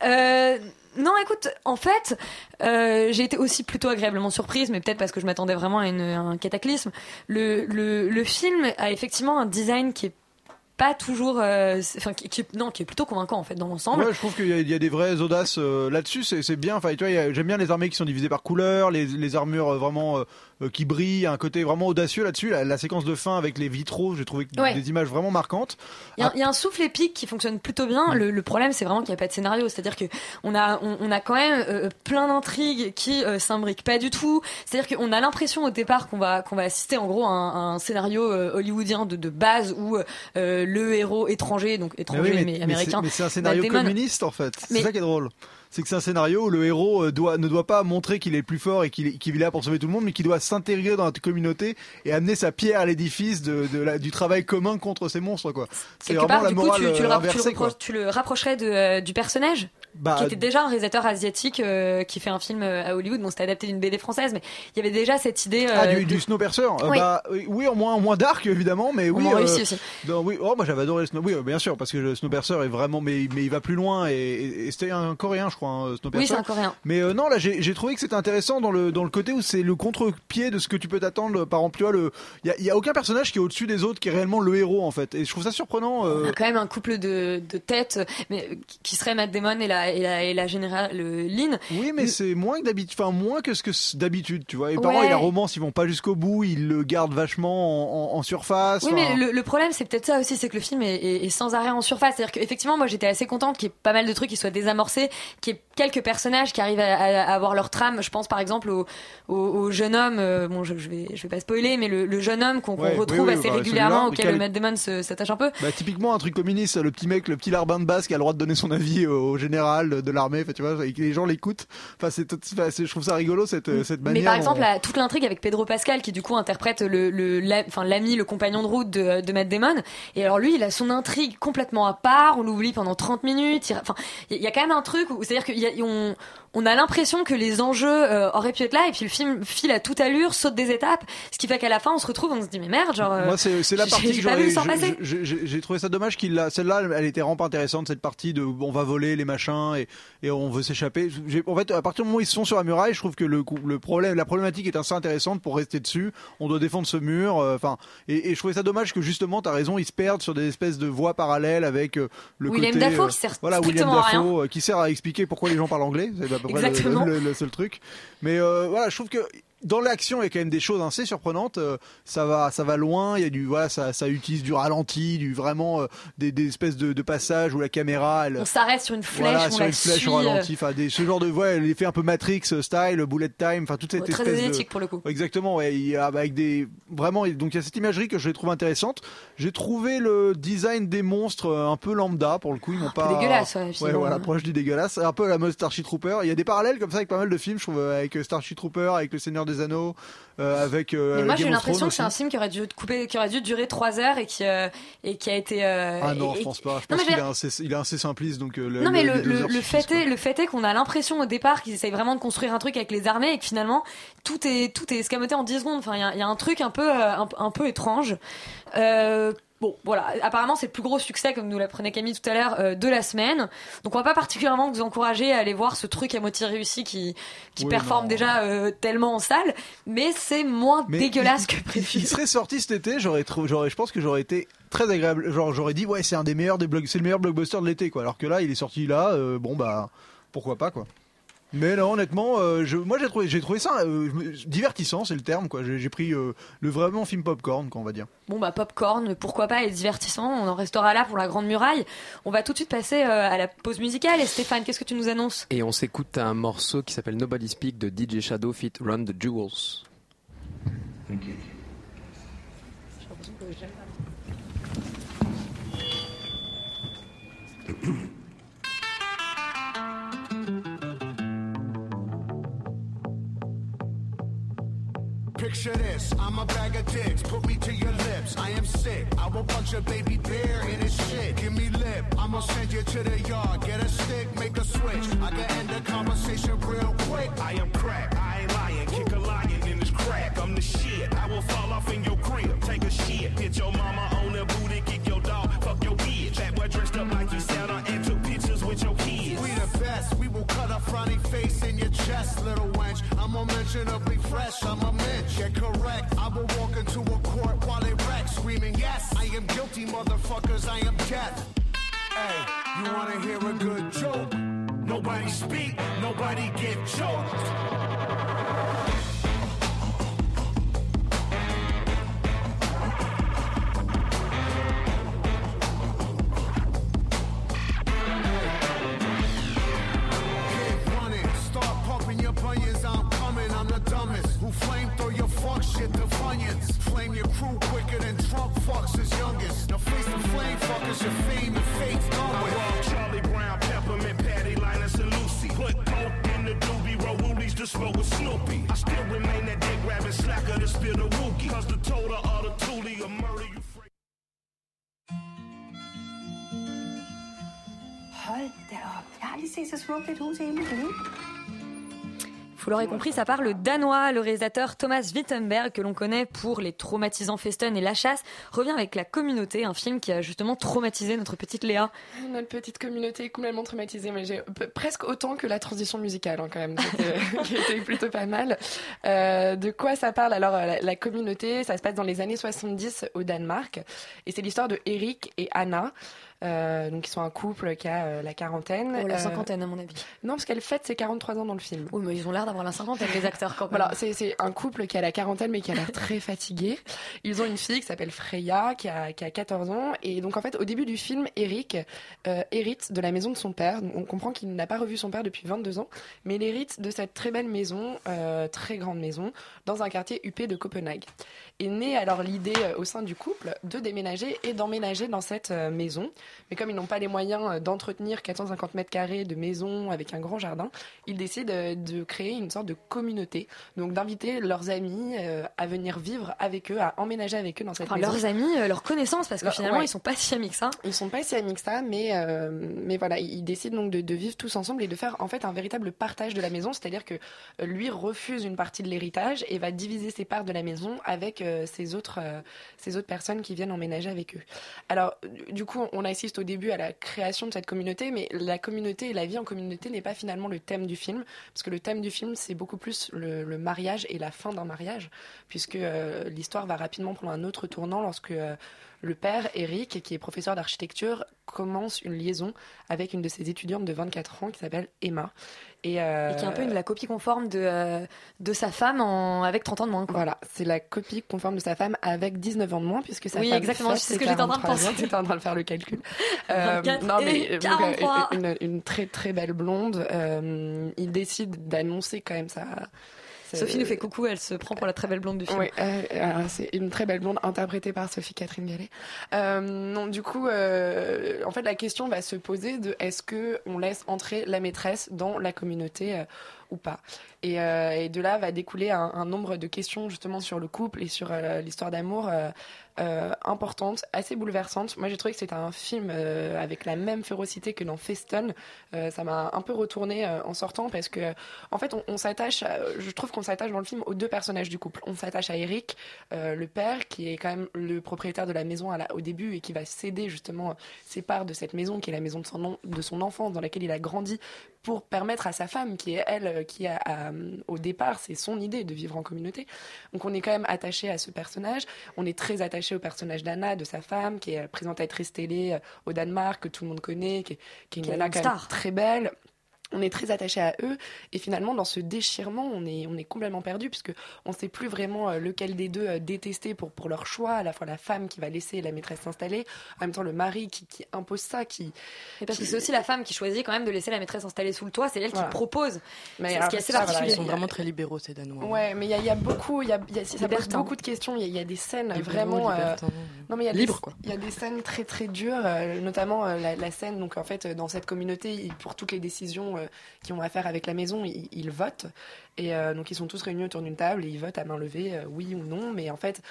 Euh, non, écoute, en fait, euh, j'ai été aussi plutôt agréablement surprise, mais peut-être parce que je m'attendais vraiment à, une, à un cataclysme. Le, le, le film a effectivement un design qui est pas toujours, enfin qui, non, qui est plutôt convaincant en fait dans l'ensemble. Ouais, je trouve qu'il y, a des vraies audaces là-dessus. C'est bien. Enfin, tu vois, j'aime bien les armées qui sont divisées par couleur, les, les armures vraiment euh, qui brille, un côté vraiment audacieux là-dessus. La, séquence de fin avec les vitraux, j'ai trouvé des images vraiment marquantes. Il y, a un souffle épique qui fonctionne plutôt bien. Le, problème, c'est vraiment qu'il n'y a pas de scénario. C'est-à-dire que on a, on, a quand même euh, plein d'intrigues qui euh, s'imbriquent pas du tout. C'est-à-dire qu'on a l'impression au départ qu'on va, qu'on va assister en gros à un, scénario hollywoodien de, de, base où le héros étranger, donc étranger mais, américain. Mais c'est un scénario communiste en fait. C'est ça qui est drôle c'est que c'est un scénario où le héros euh, doit, ne doit pas montrer qu'il est plus fort et qu'il est, là pour sauver tout le monde, mais qu'il doit s'intégrer dans la communauté et amener sa pierre à l'édifice de, de du travail commun contre ces monstres. Quoi. C'est vraiment la morale tu, tu, le, tu, le rapprocherais de, euh, du personnage? Bah, qui était déjà un réalisateur asiatique euh, qui fait un film à Hollywood. Bon, c'était adapté d'une BD française, mais il y avait déjà cette idée. ah, du, du Snowpiercer. Oui. Bah, oui, au moins, moins dark évidemment, mais oui. réussi aussi. oui, oh, moi j'avais adoré le Snow. Oui, bien sûr, parce que le Snowpiercer est vraiment, mais mais il va plus loin et, et c'était un Coréen, je crois, hein, Oui, c'est un Coréen. Mais euh, non, là, j'ai trouvé que c'était intéressant dans le dans le côté où c'est le contre-pied de ce que tu peux t'attendre. Par le, il y, a aucun personnage qui est au-dessus des autres, qui est réellement le héros en fait. Et je trouve ça surprenant. Euh... On a quand même un couple de, de têtes, mais qui serait Matt Damon et la et la, et la. Oui, mais c'est moins que d'habitude, enfin moins que ce que d'habitude, tu vois. Et par la romance, ils vont pas jusqu'au bout, ils le gardent vachement en, surface. Oui, mais le, problème, c'est peut-être ça aussi, c'est que le film est, sans arrêt en surface. C'est-à-dire qu'effectivement, moi, j'étais assez contente qu'il y ait pas mal de trucs qui soient désamorcés, qu'il y ait quelques personnages qui arrivent à, avoir leur trame. Je pense par exemple au, au, jeune homme, euh, bon, je, vais, je vais pas spoiler, mais le, jeune homme qu'on retrouve assez bah, régulièrement, auquel le Matt Damon s'attache un peu. Bah, typiquement un truc communiste, le petit mec, le petit larbin de base qui a le droit de donner son avis au général de l'armée, tu vois, et que les gens l'écoutent. Enfin, c'est, je trouve ça rigolo cette, cette manière. Mais par exemple, toute l'intrigue avec Pedro Pascal qui du coup interprète le, enfin l'ami, le compagnon de route de, de Matt Damon. Et alors lui, il a son intrigue complètement à part. On l'oublie pendant 30 minutes. Enfin, il y, a quand même un truc où c'est-à-dire qu'on on a l'impression que les enjeux euh, auraient pu être là et puis le film file à toute allure, saute des étapes, ce qui fait qu'à la fin on se retrouve, on se dit mais merde, genre. Moi c'est, la partie que j'ai, j'ai trouvé ça dommage qu'il a, celle-là, elle était vraiment pas intéressante cette partie de on va voler les machins et, et on veut s'échapper. En fait, à partir du moment où ils sont sur la muraille, je trouve que le, le problème, la problématique est assez intéressante pour rester dessus. On doit défendre ce mur, euh, enfin, et, et, je trouvais ça dommage que justement, t'as raison, ils se perdent sur des espèces de voies parallèles avec euh, le William côté. Dafoe qui sert voilà, William Dafoe qui sert à expliquer pourquoi les gens parlent anglais. C'est à peu près le, le, seul truc. Mais euh, voilà, je trouve que dans l'action, il y a quand même des choses assez surprenantes. Euh, ça va, ça va loin. Il y a du, voilà, ça, ça utilise du ralenti, du vraiment euh, des, des, espèces de, de, passages où la caméra, elle, on s'arrête sur une flèche, voilà, sur une flèche au ralenti. Enfin, des, ce genre de, ouais, l'effet un peu Matrix style, bullet time, enfin toute cette espèce très esthétique pour le coup. Exactement, ouais, il y a, avec des, vraiment, donc il y a cette imagerie que je trouve intéressante. J'ai trouvé le design des monstres euh, un peu lambda pour le coup, ils m'ont pas. dégueulasse, ouais. ouais voilà, proche du dégueulasse, un peu la mode Starship Trooper. Il y a des parallèles comme ça avec pas mal de films, je trouve, avec Starship Trooper, avec le Seigneur des Anneaux. Euh, avec. Euh, moi j'ai l'impression que c'est un film qui aurait dû couper, qui aurait dû durer 3 heures et qui euh, et qui a été. ah non, je pense pas. Je pense qu'il est assez, il est assez simpliste donc. Le, non mais le, le, fait est, le fait est qu'on a l'impression au départ qu'ils essayent vraiment de construire un truc avec les armées et que finalement tout est tout est escamoté en 10 secondes. Enfin il y, y, a un truc un peu un, un peu étrange. Euh, Bon, voilà. Apparemment, c'est le plus gros succès, comme nous l'apprenait Camille tout à l'heure, euh, de la semaine. Donc, on va pas particulièrement vous encourager à aller voir ce truc à moitié réussi qui, qui performe déjà euh, tellement en salle, mais c'est moins dégueulasse que prévu. Il serait sorti cet été, j'aurais, j'aurais, je pense que j'aurais été très agréable. Genre, j'aurais dit, ouais, c'est un des meilleurs des blogs, c'est le meilleur blockbuster de l'été, quoi. Alors que là, il est sorti là, euh, bon, bah, pourquoi pas, quoi. Mais non, honnêtement, euh, je, moi j'ai trouvé, j'ai trouvé ça euh, divertissant, c'est le terme quoi. J'ai pris euh, le vraiment film popcorn, quoi, on va dire. Bon bah popcorn, pourquoi pas, et divertissant. On en restera là pour la Grande Muraille. On va tout de suite passer à la pause musicale. Et Stéphane, qu'est-ce que tu nous annonces? Et on s'écoute un morceau qui s'appelle Nobody Speak de DJ Shadow Fit Run the Jewels. Thank you. Picture this, I'm a bag of dicks, put me to your lips. I am sick, I will punch a baby bear in his shit. Give me lip, I'ma send you to the yard. Get a stick, make a switch. I can end the conversation real quick. I am crack, I ain't lying. Kick a lion in his crack, I'm the shit. I will fall off in your crib, take a shit. Hit your mama on the booty, kids. We will cut a frowny face in your chest little wench. I'm unmentionably fresh, I'm a mensch. Yeah, correct. I will walk into a court while it wrecks, screaming, Yes, I am guilty, motherfuckers, I am death. Hey, you wanna hear a good joke? Nobody speak, nobody get choked. Flame throw your fuck shit to funyuns? Flame your crew quicker than Trump fucks his youngest. Now face the flame fuckers, your fame and fate's done with. Charlie Brown, Peppermint, Patty, Linus, and Lucy. Put coke in the doobie, roll woolies to smoke with Snoopy. I still remain that dick grabbing slacker to spill the wookie. Cause the total of the toolie will murder you. Hold da op. Jeg har aldrig set så smukt et hus i hele mit liv. Vous l'aurez compris, ça parle danois. Le réalisateur Thomas Wittenberg, que l'on connaît pour les traumatisants Festen et La Chasse, revient avec La Communauté, un film qui a justement traumatisé notre petite Léa. Notre petite communauté est complètement traumatisée, mais j'ai presque autant que la transition musicale hein, quand même, qui était, qui était plutôt pas mal. Euh, de quoi ça parle? Alors euh, la, la communauté, ça se passe dans les années 70 au Danemark, et c'est l'histoire de Eric et Anna. Euh, donc ils sont un couple qui a euh, la quarantaine. Oh, la Euh, cinquantaine, à mon avis. non, parce qu'elle fête ses 43 ans dans le film. Oui, mais ils ont l'air d'avoir la cinquantaine, les acteurs, quand même. Voilà, c'est c'est un couple qui a la quarantaine mais qui a l'air très fatigué. Ils ont une fille qui s'appelle Freya qui a, qui a 14 ans et donc en fait au début du film, Eric euh, hérite de la maison de son père. On comprend qu'il n'a pas revu son père depuis 22 ans, mais il hérite de cette très belle maison, euh, très grande maison, dans un quartier huppé de Copenhague. Et naît alors l'idée euh, au sein du couple de déménager et d'emménager dans cette euh, maison. Mais comme ils n'ont pas les moyens euh, d'entretenir 450 mètres carrés de maison avec un grand jardin, ils décident de créer une sorte de communauté. Donc d'inviter leurs amis à venir vivre avec eux, à emménager avec eux dans cette Enfin, maison. leurs amis, leurs connaissances, parce que finalement, ouais. ils sont pas si amis que ça. Ils sont pas si amis que ça, mais, euh, mais voilà, ils décident donc de, de vivre tous ensemble et de faire en fait un véritable partage de la maison, c'est-à-dire que lui refuse une partie de l'héritage et va diviser ses parts de la maison avec euh, ses, autres, euh, ses autres personnes qui viennent emménager avec eux. Alors, du- coup, on assiste au début à la création de cette communauté, mais la communauté et la vie en communauté n'est pas finalement le thème du film, parce que le thème du film, c'est beaucoup plus le, mariage et la fin d'un mariage, puisque euh, l'histoire va rapidement prendre un autre tournant lorsque le père, Eric, qui est professeur d'architecture, commence une liaison avec une de ses étudiantes de 24 ans qui s'appelle Emma. Et, euh, Et qui est un peu une, la copie conforme de, euh, de sa femme en, avec 30 ans de moins. Quoi. Voilà, c'est la copie conforme de sa femme avec 19 ans de moins, puisque sa Oui, femme exactement, fête c'est ce que j'étais en train de 43 ans. penser. J'étais en train de faire le calcul. 24 non, mais euh, 43. une, une- très très belle blonde. Euh, il décide d'annoncer quand même sa. Sophie nous fait coucou, elle se prend pour la très belle blonde du film. Oui, euh, alors, c'est une très belle blonde interprétée par Sophie Catherine Gallet. Euh, non, du coup, euh, en fait, la question va se poser de est-ce que on laisse entrer la maîtresse dans la communauté euh, ou pas et, euh, et de là va découler un, nombre de questions justement sur le couple et sur euh, l'histoire d'amour euh, importantes, assez bouleversantes. Moi, j'ai trouvé que c'était un film avec la même férocité que dans Feston. Ça m'a un peu retourné en sortant parce que, en fait, on, s'attache, je trouve qu'on s'attache dans le film aux deux personnages du couple. On s'attache à Eric, le père, qui est quand même le propriétaire de la maison au début et qui va céder justement ses parts de cette maison, qui est la maison de son, en- de son enfance, dans laquelle il a grandi, pour permettre à sa femme, qui est elle, qui a, a, au départ, c'est son idée de vivre en communauté. Donc on est quand même attaché à ce personnage. On est très attaché au personnage d'Anna, de sa femme, qui est présentatrice télé euh, au Danemark, que tout le monde connaît, qui est, qui est une Qui est nana une quand même star. très belle. On est très attaché à eux et finalement dans ce déchirement on est on est complètement perdu puisque on sait plus vraiment euh, lequel des deux euh, détester pour pour leur choix à la fois la femme qui va laisser la maîtresse s'installer en même temps le mari qui, qui impose ça qui Et parce que c'est aussi la femme qui choisit quand même de laisser la maîtresse installée sous le toit, c'est elle Voilà. qui propose. mais ce qui est assez ça, voilà, particulier. Ils sont vraiment très libéraux, ces Danois. Ouais, mais il y a, il y a beaucoup, il y a, il y a- ça pose beaucoup de questions. Il y a, il y a des scènes Libéraux, vraiment. euh, non, mais il y a Libre, des, quoi. Il y a des scènes très très dures, euh, notamment euh, la, la scène. Donc en fait, dans cette communauté, pour toutes les décisions euh, qui ont à faire avec la maison, ils, ils votent. Et euh, donc ils sont tous réunis autour d'une table et ils votent à main levée, euh, oui ou non. Mais en fait.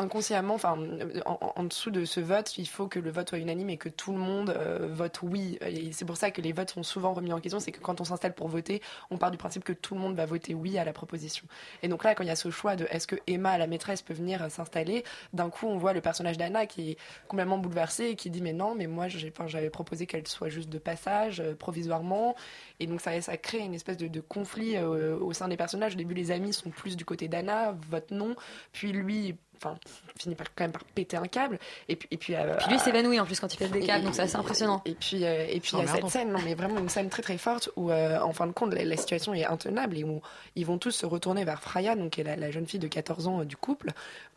Inconsciemment, en, dessous de ce vote, il faut que le vote soit unanime et que tout le monde euh, vote oui. C'est pour ça que les votes sont souvent remis en question. C'est que quand on s'installe pour voter, on part du principe que tout le monde va voter oui à la proposition. Et donc là, quand il y a ce choix de est-ce que Emma, la maîtresse, peut venir s'installer, d'un coup, on voit le personnage d'Anna qui est complètement bouleversé et qui dit mais non, mais moi, j'avais proposé qu'elle soit juste de passage, euh, provisoirement. Et donc ça, ça crée une espèce de, conflit euh, au sein des personnages. Au début, les amis sont plus du côté d'Anna, vote non. Puis lui enfin, finit par, quand même par péter un câble. Et puis, et puis, euh, lui s'évanouit en plus quand il pète des câbles, donc c'est assez impressionnant. Et puis, euh, et puis il y a cette scène, non, mais vraiment une scène très très forte où, euh, en fin de compte, la, situation est intenable et où ils vont tous se retourner vers Freya, donc qui est la, jeune fille de 14 ans du couple,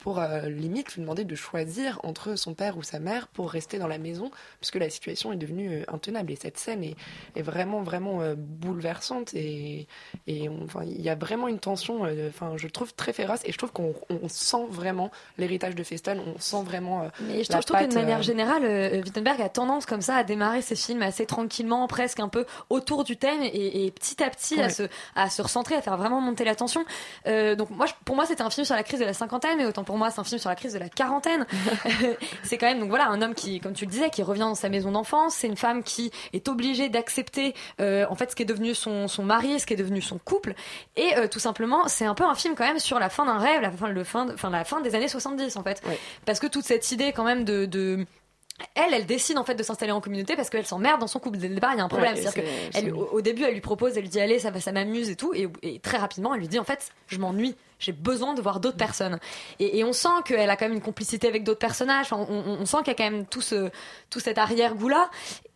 pour limite lui demander de choisir entre son père ou sa mère pour rester dans la maison, puisque la situation est devenue intenable. Et cette scène est, est vraiment vraiment bouleversante et, et il y a vraiment une tension, enfin, je trouve très féroce et je trouve qu'on sent vraiment l'héritage de Feston. On sent vraiment. Euh, Mais je trouve, que de manière euh, générale, euh, Wittenberg a tendance comme ça à démarrer ses films assez tranquillement, presque un peu autour du thème et, petit à petit à, se, à se recentrer, à faire vraiment monter la tension. donc moi, pour moi, c'était un film sur la crise de la cinquantaine, mais autant pour moi, c'est un film sur la crise de la quarantaine. c'est quand même donc voilà un homme qui, comme tu le disais, qui revient dans sa maison d'enfance. C'est une femme qui est obligée d'accepter en fait ce qui est devenu son, son mari, ce qui est devenu son couple. Et tout simplement, c'est un peu un film quand même sur la fin d'un rêve, la fin, le fin, fin, la fin des années 70 en fait. Parce que toute cette idée quand même de, de elle, elle décide en fait de s'installer en communauté parce qu'elle s'emmerde dans son couple. Dès le départ, il y a un problème. C'est-à-dire qu'elle, au, début, elle lui propose, elle lui dit allez, ça, ça m'amuse et tout. Et, et, très rapidement, elle lui dit en fait, je m'ennuie j'ai besoin de voir d'autres personnes. Et, on sent qu'elle a quand même une complicité avec d'autres personnages. on, sent qu'il y a quand même tout, ce, tout cet arrière-goût-là.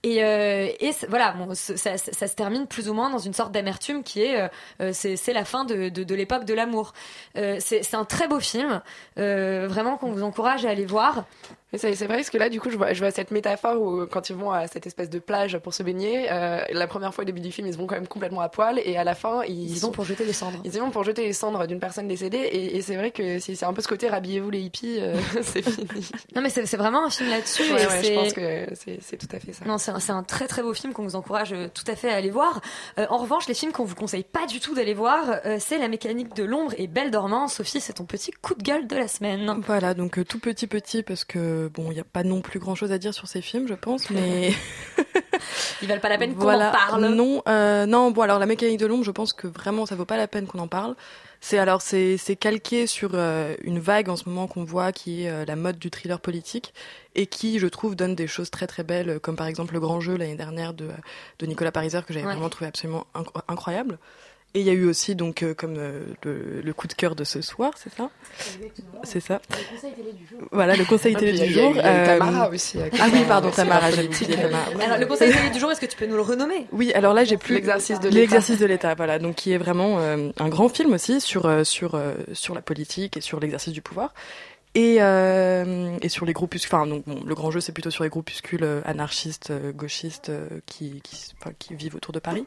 Et, euh, et voilà, bon, ça, se termine plus ou moins dans une sorte d'amertume qui est euh, euh, c'est la fin de, de, l'époque de l'amour. c'est un très beau film, vraiment qu'on vous encourage à aller voir. C'est vrai parce que là, du coup, je vois, je vois cette métaphore où quand ils vont à cette espèce de plage pour se baigner, la première fois au début du film, ils vont quand même complètement à poil et à la fin, ils, ils vont pour jeter les cendres. Ils vont pour jeter les cendres d'une personne décédée et, c'est vrai que c'est un peu ce côté rhabillez-vous les hippies, c'est fini. Non mais c'est vraiment un film là-dessus. je pense que c'est tout à fait ça. Non, c'est un, très très beau film qu'on vous encourage euh, tout à fait à aller voir. Euh, en revanche, les films qu'on vous conseille pas du tout d'aller voir, euh, c'est La mécanique de l'ombre et Belle dormant. Sophie, c'est ton petit coup de gueule de la semaine. Voilà, donc tout petit petit parce que bon, il n'y a pas non plus grand chose à dire sur ces films, je pense, mais ils valent pas la peine qu'on en parle. Non, non. Bon, alors La mécanique de l'ombre, je pense que vraiment ça vaut pas la peine qu'on en parle. C'est alors c'est calqué sur euh, une vague en ce moment qu'on voit qui est euh, la mode du thriller politique et qui je trouve donne des choses très très belles comme par exemple le grand jeu l'année dernière de, de Nicolas Pariser que j'avais vraiment trouvé absolument incroyable. Et il y a eu aussi, donc, euh, comme euh, le, coup de cœur de ce soir, c'est ça? C'est ça. Le conseil télé du jour. Voilà, le conseil télé du jour. Tamara aussi. Ah oui, pardon, Tamara, j'ai Alors, le conseil télé du jour, est-ce que tu peux nous le renommer? Oui, alors là, j'ai plus. L'exercice de l'État. L'exercice de l'État, voilà. Donc, qui est vraiment euh, un grand film aussi sur, sur, sur la politique et sur l'exercice du pouvoir. Et, et, sur les groupuscules, enfin donc bon, le grand jeu c'est plutôt sur les groupuscules anarchistes, gauchistes qui, qui, qui, vivent autour de Paris.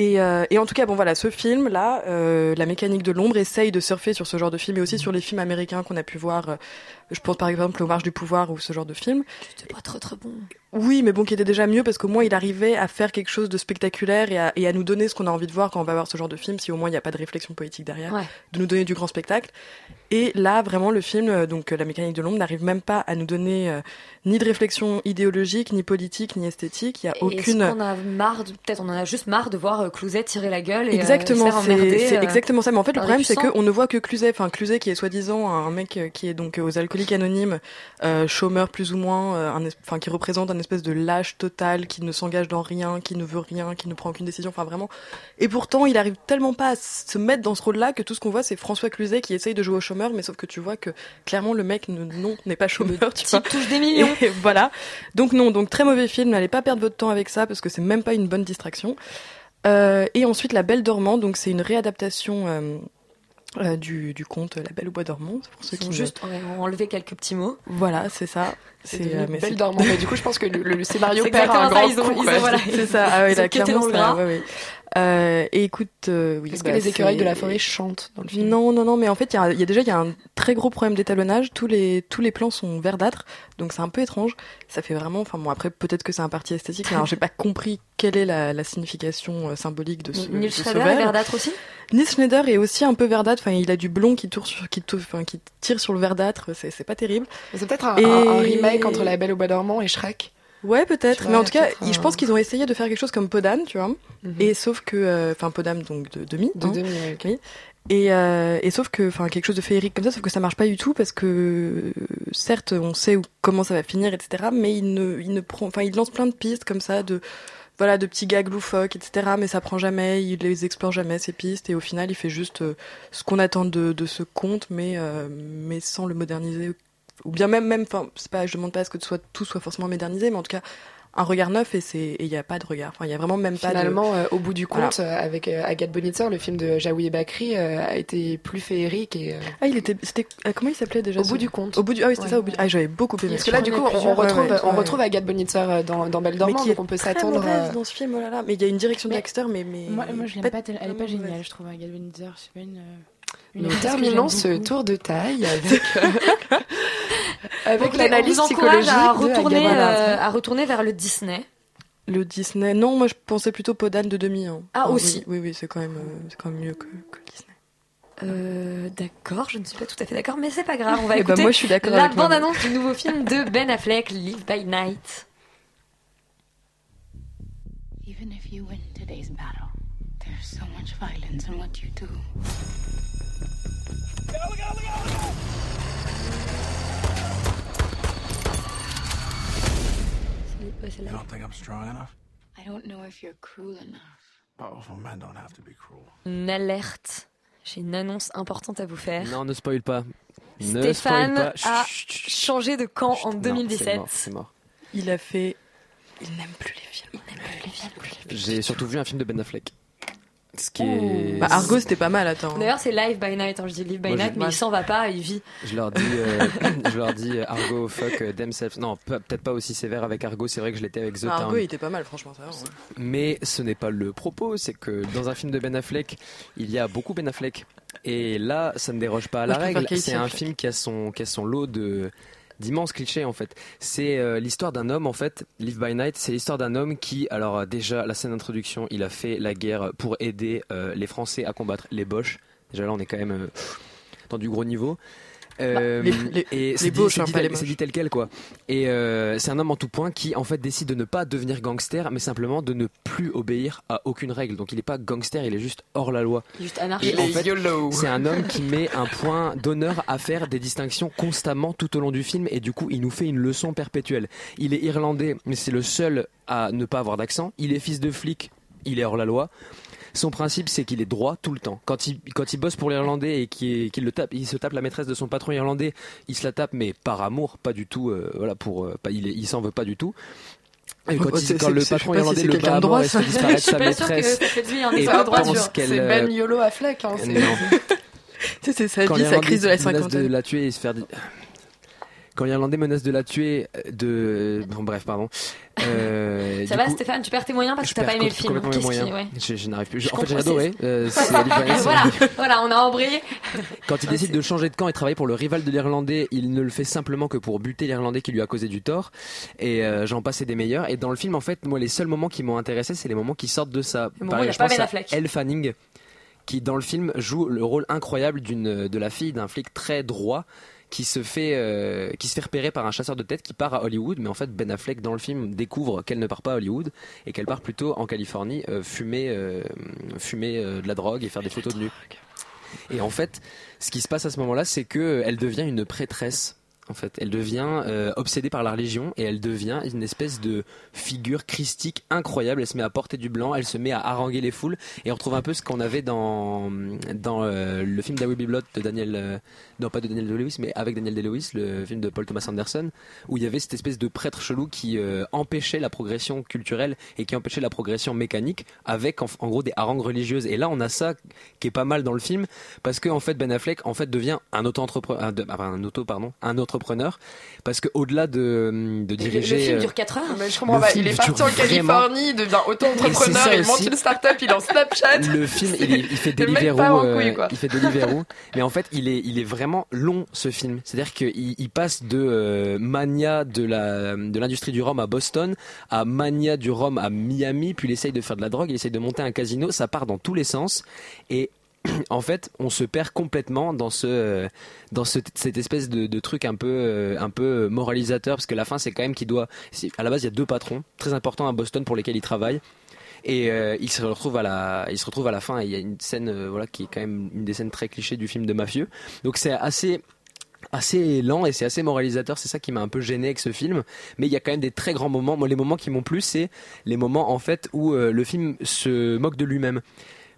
Euh, et, en tout cas, bon voilà, ce film-là, euh, la mécanique de l'ombre essaye de surfer sur ce genre de film, et aussi sur les films américains qu'on a pu voir. Euh, je pense par exemple au Marche du pouvoir ou ce genre de film. C'était pas très très bon. Oui, mais bon, qui était déjà mieux parce qu'au moins il arrivait à faire quelque chose de spectaculaire et à, et à nous donner ce qu'on a envie de voir quand on va voir ce genre de film, si au moins il n'y a pas de réflexion politique derrière, de nous donner du grand spectacle. Et là, vraiment, le film, donc la mécanique de l'ombre, n'arrive même pas à nous donner ni de réflexion idéologique, ni politique, ni esthétique. Il y a aucune. On a marre, peut-être on en a juste marre de voir Clouzet tirer la gueule. Et, exactement, c'est euh, exactement ça. Mais en fait, le problème, c'est qu'on ne voit que Clouzet, enfin Clouzet qui est soi-disant un mec euh, qui est donc aux alcooliques anonymes, euh, chômeur plus ou moins, enfin qui représente un espèce de lâche total, qui ne s'engage dans rien, qui ne veut rien, qui ne prend aucune décision. Enfin vraiment. Et pourtant, il arrive tellement pas à se mettre dans ce rôle-là que tout ce qu'on voit, c'est François Cluzet qui essaye de jouer au chômeur, mais sauf que tu vois que clairement le mec non n'est pas chômeur. Tu vois. touche des millions. voilà. Donc non, donc très mauvais film. N'allez pas perdre votre temps avec ça parce que c'est même pas une bonne distraction. Euh, et ensuite La Belle Dormante, donc c'est une réadaptation euh, euh, du, du, conte La Belle au Bois dormant. Pour ceux qui juste ont enlevé quelques petits mots. Voilà, c'est ça. C'est Belle Dormant. mais du coup, je pense que le, scénario perd un grand coup. C'est ça. Ah oui, là, clairement, ça, ouais, ouais. Euh, et écoute, euh, oui. Est-ce que bah, les écureuils de la forêt chantent dans le film? Non, non, non. Mais en fait, il y a, y a, déjà il y a un très gros problème d'étalonnage. Tous les tous les plans sont verdâtres, donc c'est un peu étrange. Ça fait vraiment. Enfin bon, après peut-être que c'est un parti esthétique. Mais alors j'ai pas compris quelle est la, signification symbolique de ce Nils Schneider est verdâtre aussi? Nils Schneider est aussi un peu verdâtre. Enfin, il a du blond qui, tourne sur, qui, enfin, qui tire sur le verdâtre. C'est pas terrible. C'est peut-être un, un, remake entre La Belle au Bois dormant et Shrek? Ouais, peut-être. Mais en tout cas, je pense qu'ils ont essayé de faire quelque chose comme Podam, tu vois. Mhm. Et sauf que, euh, enfin, Podam donc de demi. De hein. demi, oui. Et, euh, et sauf que, enfin, quelque chose de féerique comme ça, sauf que ça marche pas du tout parce que, certes, on sait où, comment ça va finir, etc. Mais il ne, il ne prend, enfin, il lance plein de pistes comme ça de, voilà, de petits gags loufoques, etc. Mais ça prend jamais, il les explore jamais ces pistes et au final, il fait juste euh, ce qu'on attend de, de ce conte, mais, mais sans le moderniser ou bien même même enfin c'est pas je demande pas à ce que tout soit forcément modernisé mais en tout cas un regard neuf et c'est il n'y a pas de regard. Enfin il y a vraiment même pas finalement euh, au bout du compte euh, avec euh, Agathe Bonitzer le film de Jaoui Bakri a été plus féerique et ah il était c'était comment il s'appelait déjà au bout du compte. Au bout du ah oui c'était ça au bout ah j'avais beaucoup aimé parce que là du coup on retrouve on retrouve Agathe Bonitzer dans dans Belle Dormant donc on peut s'attendre dans ce film oh là là. Mais il y a une direction d'acteur mais mais moi, moi je l'aime pas elle est pas géniale je trouve Agathe Bonitzer. C'est pas une nous terminons ce tour de taille avec, avec l'analyse psychologique à retourner, euh, à retourner vers le Disney. Le Disney, non, moi je pensais plutôt Podane de demi. Hein. Ah aussi. Oui, oui, c'est quand même, euh, c'est quand même mieux que, Disney. Euh, d'accord, je ne suis pas tout à fait d'accord, mais c'est pas grave. On va eh ben, écouter moi, je suis la bande-annonce du nouveau film de Ben Affleck, Live by Night. Even if you win today's battle, there's so much violence in what you do. You don't think I'm strong enough? I don't know if you're cruel enough. Powerful men don't have to be cruel. Une alerte. J'ai une annonce importante à vous faire. Non, ne spoil pas. Ne Stéphane spoil pas. a changé de camp en 2017. C'est mort, mort. Il a fait. Il n'aime plus les films. Il n'aime plus les films. J'ai surtout vu un film de Ben Affleck. Ce qui est... Bah, Argo, c'était pas mal, attends. D'ailleurs, c'est Live by Night. Hein, je dis Live by Night, mais il s'en va pas, il vit. Je leur dis, euh, je leur dis euh, Argo, fuck euh, themselves. Non, peut-être pas aussi sévère avec Argo. C'est vrai que je l'étais avec The ah, Argo, il était pas mal, franchement. Ça Mais ce n'est pas le propos. C'est que dans un film de Ben Affleck, il y a beaucoup Ben Affleck. Et là, ça ne déroge pas à la règle. C'est un film qui a son, qui a son lot de d'immenses clichés en fait. C'est euh, l'histoire d'un homme en fait, Live by Night, c'est l'histoire d'un homme qui, alors euh, déjà la scène d'introduction, il a fait la guerre pour aider euh, les Français à combattre les Boches. Déjà là on est quand même dans du gros niveau. Euh, les, les, et c'est dit, c'est dit, tel quel quoi. Et euh, c'est un homme en tout point qui en fait décide de ne pas devenir gangster, mais simplement de ne plus obéir à aucune règle. Donc il n'est pas gangster, il est juste hors la loi. Juste anarchiste. c'est un homme qui met un point d'honneur à faire des distinctions constamment tout au long du film, et du coup il nous fait une leçon perpétuelle. Il est irlandais, mais c'est le seul à ne pas avoir d'accent. Il est fils de flic, il est hors la loi. Son principe, c'est qu'il est droit tout le temps. Quand il, quand il bosse pour l'Irlandais et qu'il le tape, il se tape la maîtresse de son patron irlandais, il se la tape, mais par amour, pas du tout. Euh, voilà, pour, euh, pas, il, il s'en veut pas du tout. Et quand, il, quand le patron irlandais le bat à mort et se disparaît sa maîtresse et pense qu'elle... C'est Ben Yolo à Fleck. Hein, c'est sa vie, sa crise de la cinquantaine. de la tuer et se faire quand l'Irlandais menace de la tuer, euh, de. Bon, bref, pardon. Euh, ça va, Stéphane, tu perds tes moyens parce que t'as pas aimé le film. Moyens. Qui, ouais. Je, je n'arrive plus. Je, en fait, j'ai adoré. Euh, voilà, voilà, on a embrayé. Quand il décide de changer de camp et travailler pour le rival de l'Irlandais, il ne le fait simplement que pour buter l'Irlandais qui lui a causé du tort. Et euh, j'en passais des meilleurs. Et dans le film, en fait, moi, les seuls moments qui m'ont intéressé, c'est les moments qui sortent de ça. Pareil, je pense à Elle Fanning qui dans le film joue le rôle incroyable d'une de la fille d'un flic très droit qui se fait euh, qui se fait repérer par un chasseur de tête qui part à Hollywood mais en fait Ben Affleck dans le film découvre qu'elle ne part pas à Hollywood et qu'elle part plutôt en Californie euh, fumer euh, fumer de la drogue et faire des photos de nu. Et en fait, ce qui se passe à ce moment-là, c'est que elle devient une prêtresse en fait. Elle devient euh, obsédée par la religion et elle devient une espèce de figure christique incroyable. Elle se met à porter du blanc, elle se met à haranguer les foules et on retrouve un peu ce qu'on avait dans dans euh, le film d'Awi Blood de Daniel, euh, non pas de Daniel De-Lewis, mais avec Daniel De-Lewis, le film de Paul Thomas Anderson, où il y avait cette espèce de prêtre chelou qui empêchait la progression culturelle et qui empêchait la progression mécanique avec en, gros des harangues religieuses. Et là, on a ça qui est pas mal dans le film parce que en fait Ben Affleck en fait devient un auto-entrepreneur, un auto pardon, un autre entrepreneur parce que au-delà de, de diriger. Le film dure 4 heures. Mais je comprends pas. Il est parti en Californie, il devient auto-entrepreneur, il monte une start-up, il lance Snapchat. Le film, il, il fait Deliveroo. Euh, il fait Deliveroo. mais en fait, il est, il est vraiment long ce film. C'est-à-dire qu'il il passe de euh, mania de la de l'industrie du rhum à Boston à mania du rhum à Miami, puis il essaye de faire de la drogue, il essaye de monter un casino. Ça part dans tous les sens et en fait, on se perd complètement dans ce dans cette espèce de, truc un peu euh, un peu moralisateur parce que la fin c'est quand même qu'il doit à la base il y a deux patrons très importants à Boston pour lesquels il travaille et euh, il se retrouve à la se à la fin et il y a une scène euh, voilà qui est quand même une des scènes très clichés du film de mafieux donc c'est assez assez lent et c'est assez moralisateur. C'est ça qui m'a un peu gêné avec ce film. Mais il y a quand même des très grands moments. Moi, les moments qui m'ont plu, c'est les moments en fait où le film se moque de lui-même.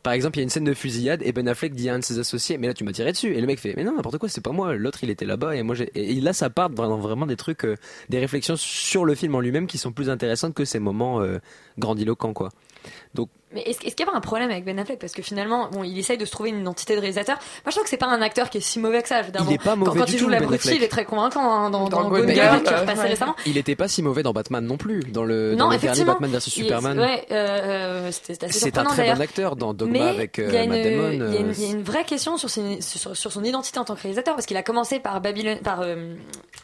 Par exemple, il y a une scène de fusillade et Ben Affleck dit à un de ses associés, mais là tu m'as tiré dessus. Et le mec fait, mais non, n'importe quoi, c'est pas moi. L'autre il était là-bas et moi j'ai. Et là ça part dans vraiment des trucs, euh, des réflexions sur le film en lui-même qui sont plus intéressantes que ces moments euh, grandiloquents quoi. Donc mais est-ce, qu'il y a pas un problème avec Ben Affleck? Parce que finalement, bon, il essaye de se trouver une identité de réalisateur. Moi, je trouve que c'est pas un acteur qui est si mauvais que ça. Il est pas mauvais quand, du il joue l'abruti, il est très convaincant hein, dans, dans, Gone Girl, qui est repassé récemment. Il était pas si mauvais dans Batman non plus, dans le, dans le dernier Batman vs Superman. Ouais, euh, C'est un très bon acteur dans Dogma avec euh, Matt Damon. Il y, a une vraie question sur, sur, sur, son identité en tant que réalisateur, parce qu'il a commencé par Babylon, par. Euh,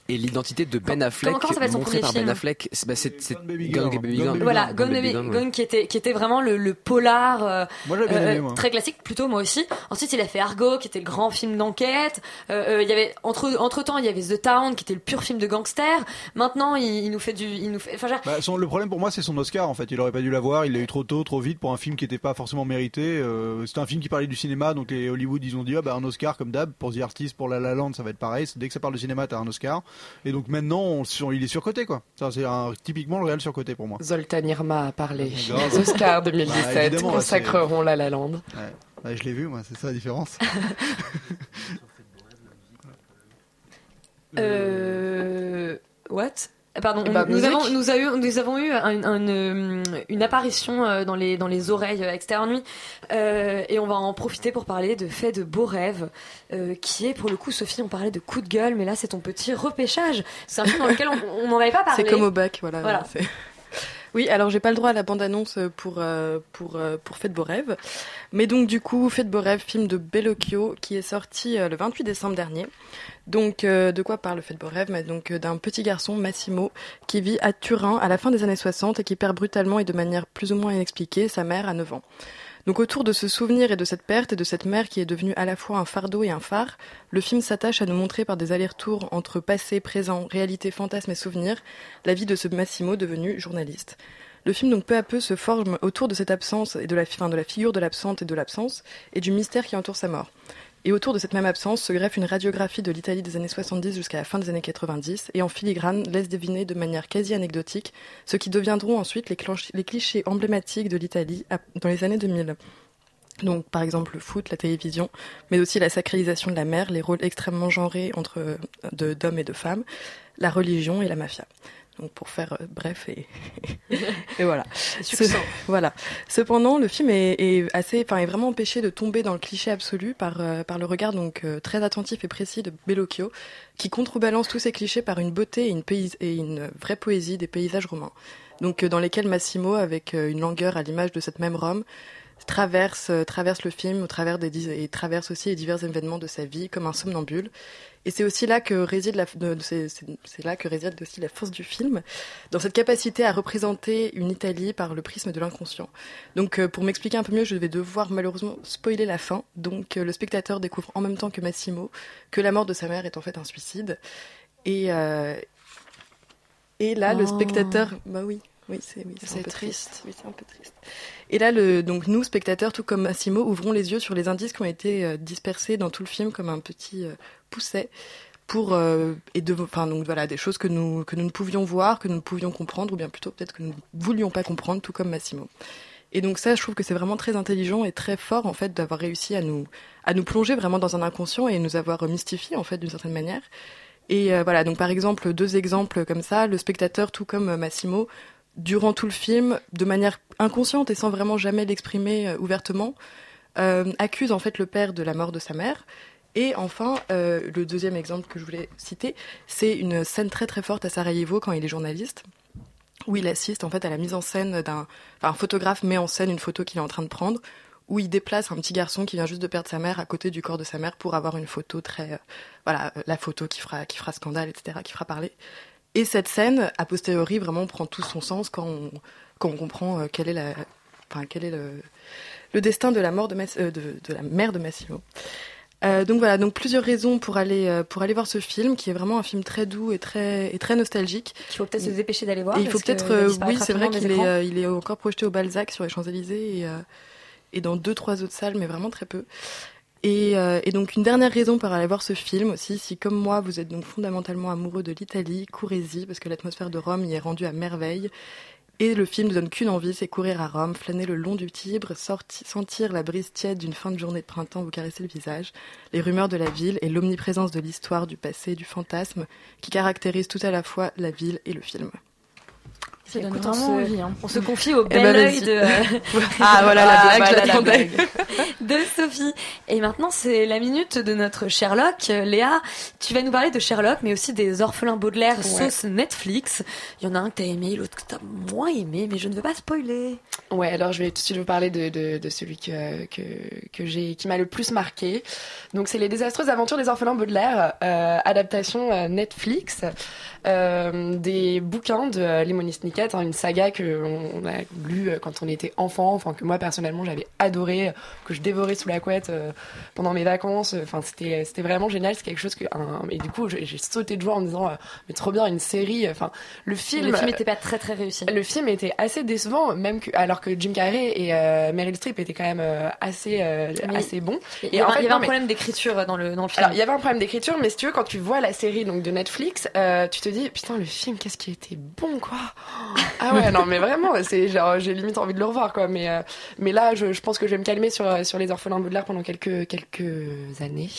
et l'identité de Ben Affleck, comment, comment montrée par Ben Affleck, bah, c'est Gone Baby Gone. Voilà, Gone Baby Gone qui était qui était vraiment le polar euh, moi, bien aimé, moi. très classique, plutôt moi aussi. Ensuite, il a fait Argo, qui était le grand film d'enquête. Euh, euh, il y avait entre entre temps, il y avait The Town, qui était le pur film de gangster. Maintenant, il, nous fait du, il nous fait. Enfin, bah, son, le problème pour moi, c'est son Oscar. En fait, il aurait pas dû l'avoir. Il l'a eu trop tôt, trop vite pour un film qui n'était pas forcément mérité. Euh, c'était un film qui parlait du cinéma, donc les Hollywood, ils ont dit ah, bah un Oscar comme d'hab pour The Artist, pour La La Land, ça va être pareil. Dès que ça parle de cinéma, t'as un Oscar. Et donc maintenant, on, il est surcoté quoi. Ça, c'est typiquement le réel surcoté pour moi. Zoltan Irma a parlé. Les Oscars 2017 bah, consacreront La La Land. Ouais. je l'ai vu, moi, c'est ça la différence. euh... What? Pardon, bah, nous, avons, nous, avons, eu euh, une apparition euh, dans les, dans les oreilles externes nuit euh, et on va en profiter pour parler de Fait de beaux rêves qui est pour le coup, Sophie, on parlait de coup de gueule, mais là c'est ton petit repêchage. C'est un film dans lequel on n'en avait pas parlé. C'est comme au bac, voilà. voilà. Oui, alors j'ai pas le droit à la bande-annonce pour, euh, pour, euh, pour Faites beaux rêves. Mais donc du coup, Faites beaux rêves, film de Bellocchio qui est sorti euh, le 28 décembre dernier. Donc de quoi parle Faites beaux rêves? Donc d'un petit garçon, Massimo, qui vit à Turin à la fin des années 60 et qui perd brutalement et de manière plus ou moins inexpliquée sa mère à 9 ans. Donc autour de ce souvenir et de cette perte et de cette mère qui est devenue à la fois un fardeau et un phare, le film s'attache à nous montrer par des allers-retours entre passé, présent, réalité, fantasme et souvenir, la vie de ce Massimo devenu journaliste. Le film donc peu à peu se forme autour de cette absence et de la, fin, de la figure de l'absente et de l'absence et du mystère qui entoure sa mort. Et autour de cette même absence se greffe une radiographie de l'Italie des années 70 jusqu'à la fin des années 90 et en filigrane laisse deviner de manière quasi anecdotique ce qui deviendront ensuite les, clichés emblématiques de l'Italie dans les années 2000. Donc, par exemple, le foot, la télévision, mais aussi la sacralisation de la mère, les rôles extrêmement genrés entre d'hommes et de femmes, la religion et la mafia. Donc pour faire euh, bref et, et voilà. voilà. Cependant, le film est, assez, enfin, est vraiment empêché de tomber dans le cliché absolu par euh, par le regard donc euh, très attentif et précis de Bellocchio, qui contrebalance tous ces clichés par une beauté et une, et une vraie poésie des paysages romains. Donc dans lesquels Massimo, avec une langueur à l'image de cette même Rome, traverse traverse le film au travers des et traverse aussi les divers événements de sa vie comme un somnambule et c'est aussi là que réside la, c'est là que réside aussi la force du film, dans cette capacité à représenter une Italie par le prisme de l'inconscient. Donc, euh, pour m'expliquer un peu mieux, je vais devoir malheureusement spoiler la fin. Donc, euh, le spectateur découvre en même temps que Massimo que la mort de sa mère est en fait un suicide. Et euh, et là, le oh. spectateur, bah oui, oui, c'est oui, triste. Oui, c'est un peu triste. Et là, le, donc nous, spectateurs, tout comme Massimo, ouvrons les yeux sur les indices qui ont été dispersés dans tout le film comme un petit poussait pour euh, et de enfin donc voilà des choses que nous que nous ne pouvions voir que nous ne pouvions comprendre ou bien plutôt peut-être que nous ne voulions pas comprendre tout comme Massimo et donc ça je trouve que c'est vraiment très intelligent et très fort en fait d'avoir réussi à nous à nous plonger vraiment dans un inconscient et nous avoir mystifié en fait d'une certaine manière et euh, voilà donc par exemple deux exemples comme ça le spectateur tout comme Massimo durant tout le film de manière inconsciente et sans vraiment jamais l'exprimer euh, ouvertement accuse en fait le père de la mort de sa mère. Et enfin, le deuxième exemple que je voulais citer, c'est une scène très très forte à Sarajevo quand il est journaliste où il assiste en fait à la mise en scène d'un enfin, un photographe met en scène une photo qu'il est en train de prendre où il déplace un petit garçon qui vient juste de perdre sa mère à côté du corps de sa mère pour avoir une photo très euh, voilà euh, la photo qui fera qui fera scandale etc qui fera parler et cette scène a posteriori vraiment prend tout son sens quand on, quand on comprend euh, quel est la enfin quel est le, le destin de la mort de, de, de, la mère de Massimo euh, donc voilà, donc plusieurs raisons pour aller euh, pour aller voir ce film, qui est vraiment un film très doux et très et très nostalgique. Il faut peut-être se dépêcher d'aller voir. il faut peut-être, euh, oui, c'est vrai qu'il est il est encore projeté au Balzac sur les Champs Élysées et et dans deux trois autres salles, mais vraiment très peu. Et, et, donc une dernière raison pour aller voir ce film aussi, si comme moi vous êtes donc fondamentalement amoureux de l'Italie, courez-y parce que l'atmosphère de Rome y est rendue à merveille et le film ne donne qu'une envie, c'est courir à Rome, flâner le long du Tibre, sentir la brise tiède d'une fin de journée de printemps vous caresser le visage, les rumeurs de la ville et l'omniprésence de l'histoire, du passé, du fantasme, qui caractérisent tout à la fois la ville et le film. Ça donne vraiment on, se, envie, hein. on se confie au eh bel ben, oeil de ah voilà la, la, blague de Sophie. Et maintenant c'est la minute de notre Sherlock. Léa, tu vas nous parler de Sherlock, mais aussi des orphelins Baudelaire sauce Netflix. Il y en a un que t'as aimé, l'autre que t'as moins aimé, mais je ne veux pas spoiler. Ouais, alors je vais tout de suite vous parler de, de, de celui que, que, que j'ai qui m'a le plus marqué. Donc c'est les désastreuses aventures des orphelins Baudelaire, euh, adaptation euh, Netflix. Euh, des bouquins de euh, Lemony Snicket, hein, une saga que on, a lu euh, quand on était enfant, enfin que moi personnellement j'avais adoré, que je dévorais sous la couette pendant mes vacances. Enfin c'était c'était vraiment génial, c'est quelque chose que et du coup j'ai sauté de joie en me disant mais trop bien une série. Enfin le film. Le film était pas très très réussi. Le film était assez décevant, même que alors que Jim Carrey et Meryl Streep étaient quand même assez assez bons. Il y, avait, un problème d'écriture dans le dans le film. Alors il y avait un problème d'écriture, mais si tu veux quand tu vois la série donc de Netflix, tu te dis putain le film qu'est-ce qui était bon quoi ah ouais non mais vraiment c'est genre j'ai limite envie de le revoir quoi mais euh, mais là je, je, pense que je vais me calmer sur sur les orphelins Baudelaire pendant quelques quelques années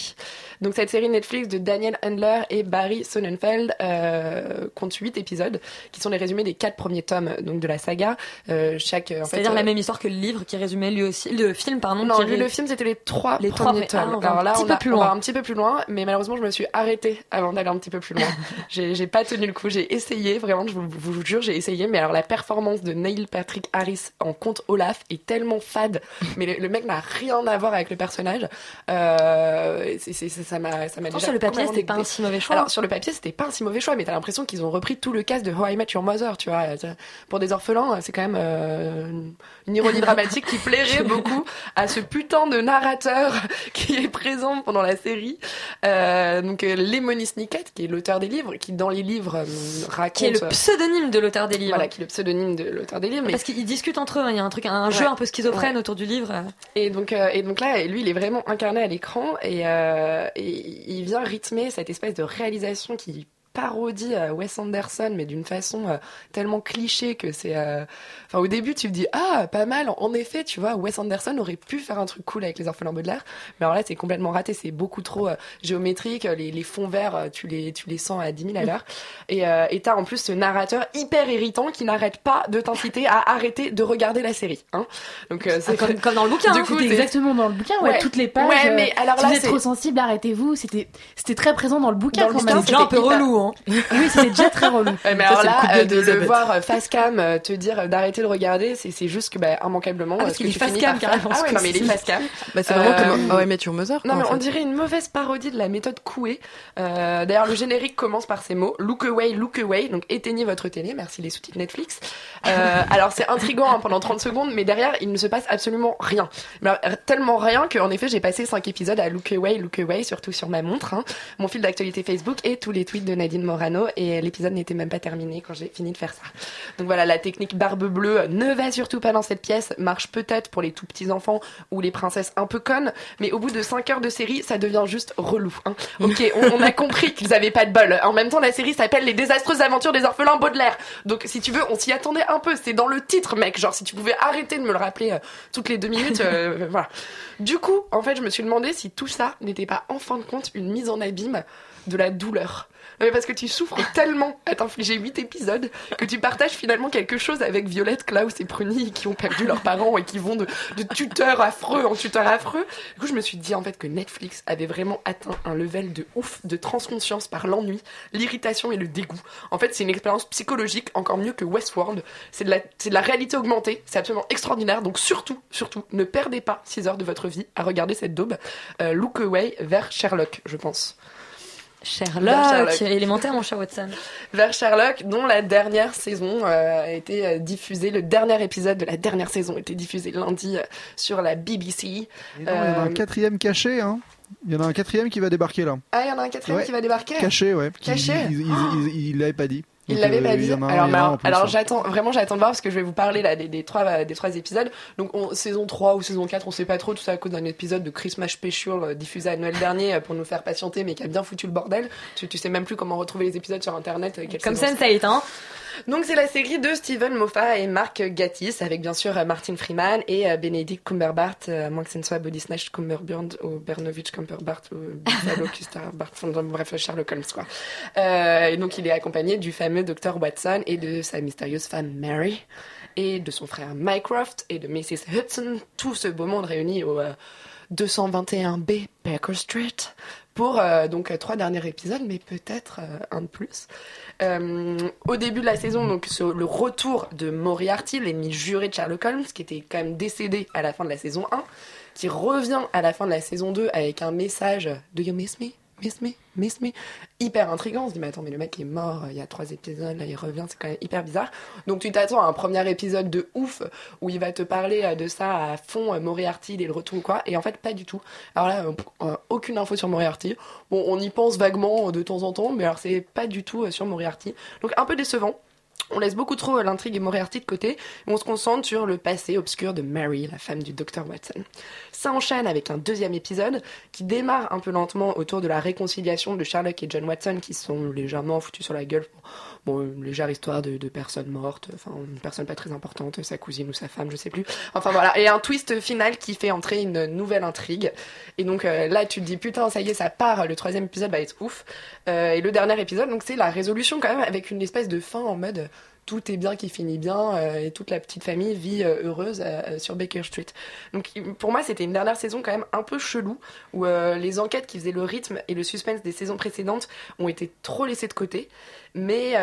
donc cette série Netflix de Daniel Handler et Barry Sonnenfeld euh, compte 8 épisodes qui sont les résumés des quatre premiers tomes donc de la saga. Euh, chaque c'est-à-dire la euh, même histoire que le livre qui résumait lui aussi le film pardon. Non, lui, le film c'était les trois les premiers tomes. on Alors là un petit peu plus loin. un petit peu plus loin, mais malheureusement je me suis arrêtée avant d'aller un petit peu plus loin. j'ai pas tenu le coup, j'ai essayé vraiment, je vous, vous jure, j'ai essayé, mais alors la performance de Neil Patrick Harris en compte Olaf est tellement fade, mais le, mec n'a rien à voir avec le personnage. Euh, c'est ça m'a ça m'a déjà sur le papier c'était pas un si mauvais choix alors sur le papier c'était pas un si mauvais choix mais t'as l'impression qu'ils ont repris tout le cast de How I Met Your Mother tu vois. Pour des orphelins c'est quand même euh, une ironie dramatique qui plairait beaucoup à ce putain de narrateur qui est présent pendant la série. Euh, donc euh, Lemony Snicket qui est l'auteur des livres qui dans les livres euh, raconte qui est le pseudonyme de l'auteur des livres. voilà qui est le pseudonyme de l'auteur des livres mais... parce qu'ils discutent entre eux hein. il y a un truc un jeu un peu schizophrène autour du livre. Et donc et donc là lui il est vraiment incarné à l'écran et, et il vient rythmer cette espèce de réalisation qui parodie à Wes Anderson, mais d'une façon euh, tellement cliché que c'est. Euh, enfin, au début, tu te dis ah, pas mal. En effet, tu vois, Wes Anderson aurait pu faire un truc cool avec les orphelins Baudelaire, mais alors là, c'est complètement raté. C'est beaucoup trop euh, géométrique. Les, les, fonds verts, tu les, tu les sens à 10 000 à l'heure. Et et t'as en plus ce narrateur hyper irritant qui n'arrête pas de t'inciter à arrêter de regarder la série. Hein Donc c'est comme, comme, dans le bouquin. Du hein. coup, exactement dans le bouquin. Ouais, toutes les pages. Ouais, mais alors là, c'est trop sensible. Arrêtez-vous. C'était c'était très présent dans le bouquin. Dans le bouquin, c'est un peu relou. Hein. Oui, c'était déjà très relou. mais alors là, euh, de, le voir euh, face cam, euh, te dire d'arrêter de regarder, c'est juste que, bah, immanquablement. Ah, parce qu'il est face cam, carrément. Ah ouais, non, mais il est face cam. Bah, c'est vraiment comme Oh, Met Your Mother. Non, mais on dirait une mauvaise parodie de la méthode Coué. D'ailleurs, le générique commence par ces mots. Look away, look away. Donc, éteignez votre télé. Merci les sous-titres Netflix. alors, c'est intriguant hein, pendant 30 secondes, mais derrière, il ne se passe absolument rien. Mais tellement rien qu'en effet, j'ai passé 5 épisodes à look away, look away, surtout sur ma montre, hein, mon fil d'actualité Facebook et tous les tweets de Nadine Morano. Et l'épisode n'était même pas terminé quand j'ai fini de faire ça. Donc voilà, la technique barbe bleue ne va surtout pas dans cette pièce, marche peut-être pour les tout petits enfants ou les princesses un peu connes, mais au bout de 5 heures de série, ça devient juste relou. Hein. Ok, on, a compris qu'ils avaient pas de bol. En même temps, la série s'appelle Les désastreuses aventures des orphelins Baudelaire. Donc si tu veux, on s'y attendait un peu. C'est dans le titre, mec. Genre si tu pouvais arrêter de me le rappeler euh, toutes les deux minutes, euh, voilà. Du coup, en fait, je me suis demandé si tout ça n'était pas en fin de compte une mise en abîme de la douleur. Parce que tu souffres tellement à t'infliger 8 épisodes que tu partages finalement quelque chose avec Violette, Klaus et Pruny qui ont perdu leurs parents et qui vont de, de tuteur affreux en tuteur affreux. Du coup, je me suis dit en fait que Netflix avait vraiment atteint un level de ouf de transconscience par l'ennui, l'irritation et le dégoût. En fait, c'est une expérience psychologique encore mieux que Westworld. C'est de la, c'est de la réalité augmentée. C'est absolument extraordinaire. Donc surtout, surtout, ne perdez pas 6 heures de votre vie à regarder cette daube. Euh, look away vers Sherlock, je pense. Sherlock, élémentaire mon cher Watson. Vers Sherlock, dont la dernière saison euh, a été euh, diffusée, le dernier épisode de la dernière saison a été diffusé lundi sur la BBC. il y en a un quatrième caché, hein il y en a un quatrième qui va débarquer là. Ah, il y en a un quatrième qui va débarquer Caché, ouais. Caché Il l'avait pas dit. Il l'avait pas dit. Alors, alors, j'attends vraiment j'attends de voir parce que je vais vous parler là des, trois des trois épisodes. Donc saison 3 ou saison 4, on sait pas trop tout ça à cause d'un épisode de Christmas Special euh, diffusé à Noël dernier euh, pour nous faire patienter mais qui a bien foutu le bordel. Tu, tu sais même plus comment retrouver les épisodes sur internet. Euh, Comme ça, ça est hein. Donc c'est la série de Steven Moffat et Mark Gatiss avec bien sûr Martin Freeman et Benedict Cumberbatch, à moins que ce ne soit Body Snatch Cumberburn ou Bernovich Cumberbatch ou Buffalo Cumberbatch, bref Sherlock Holmes quoi. et donc il est accompagné du fameux Dr Watson et de sa mystérieuse femme Mary et de son frère Mycroft et de Mrs Hudson, tout ce beau monde réuni au 221B Baker Street pour donc trois derniers épisodes, mais peut-être un de plus. Euh, au début de la saison, donc le retour de Moriarty, l'ennemi juré de Sherlock Holmes, qui était quand même décédé à la fin de la saison 1, qui revient à la fin de la saison 2 avec un message Do you miss me? Miss me? Miss me? Hyper intriguant. On se dit, mais attends, mais le mec est mort il y a trois épisodes, là il revient, c'est quand même hyper bizarre. Donc tu t'attends à un premier épisode de ouf où il va te parler de ça à fond, Moriarty, dès le retour ou quoi. Et en fait, pas du tout. Alors là, euh, aucune info sur Moriarty. Bon, on y pense vaguement de temps en temps, mais alors c'est pas du tout sur Moriarty. Donc un peu décevant. On laisse beaucoup trop l'intrigue et Moriarty de côté, et on se concentre sur le passé obscur de Mary, la femme du docteur Watson. Ça enchaîne avec un deuxième épisode qui démarre un peu lentement autour de la réconciliation de Sherlock et John Watson qui sont légèrement foutus sur la gueule. Bon, une légère histoire de, personnes mortes, enfin une personne pas très importante, sa cousine ou sa femme, je sais plus. Enfin voilà, et un twist final qui fait entrer une nouvelle intrigue. Et donc là, tu te dis putain, ça y est, ça part. Le troisième épisode va être ouf. et le dernier épisode, donc c'est la résolution quand même avec une espèce de fin en mode tout est bien qui finit bien euh, et toute la petite famille vit euh, heureuse euh, sur Baker Street. Donc pour moi c'était une dernière saison quand même un peu chelou où les enquêtes qui faisaient le rythme et le suspense des saisons précédentes ont été trop laissées de côté mais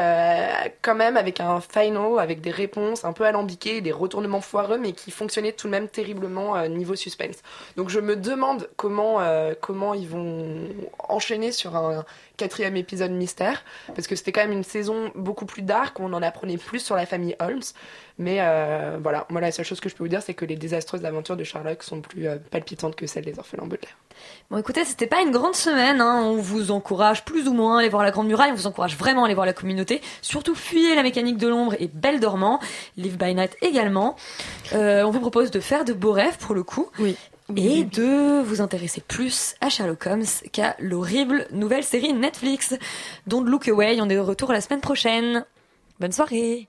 quand même avec un final, avec des réponses un peu alambiquées, des retournements foireux, mais qui fonctionnaient tout de même terriblement niveau suspense. Donc je me demande comment, comment ils vont enchaîner sur un quatrième épisode mystère, parce que c'était quand même une saison beaucoup plus dark, où on en apprenait plus sur la famille Holmes. Mais euh, voilà, moi la seule chose que je peux vous dire, c'est que les désastreuses aventures de Sherlock sont plus euh, palpitantes que celles des orphelins Baudelaire. Bon écoutez, c'était pas une grande semaine, hein. on vous encourage plus ou moins à aller voir la Grande Muraille, on vous encourage vraiment à aller voir la communauté, surtout fuyez la mécanique de l'ombre et Belle Dormant, Live by Night également. Euh, on vous propose de faire de beaux rêves pour le coup. Oui et de vous intéresser plus à Sherlock Holmes qu'à l'horrible nouvelle série Netflix, dont Look Away. On est de retour la semaine prochaine. Bonne soirée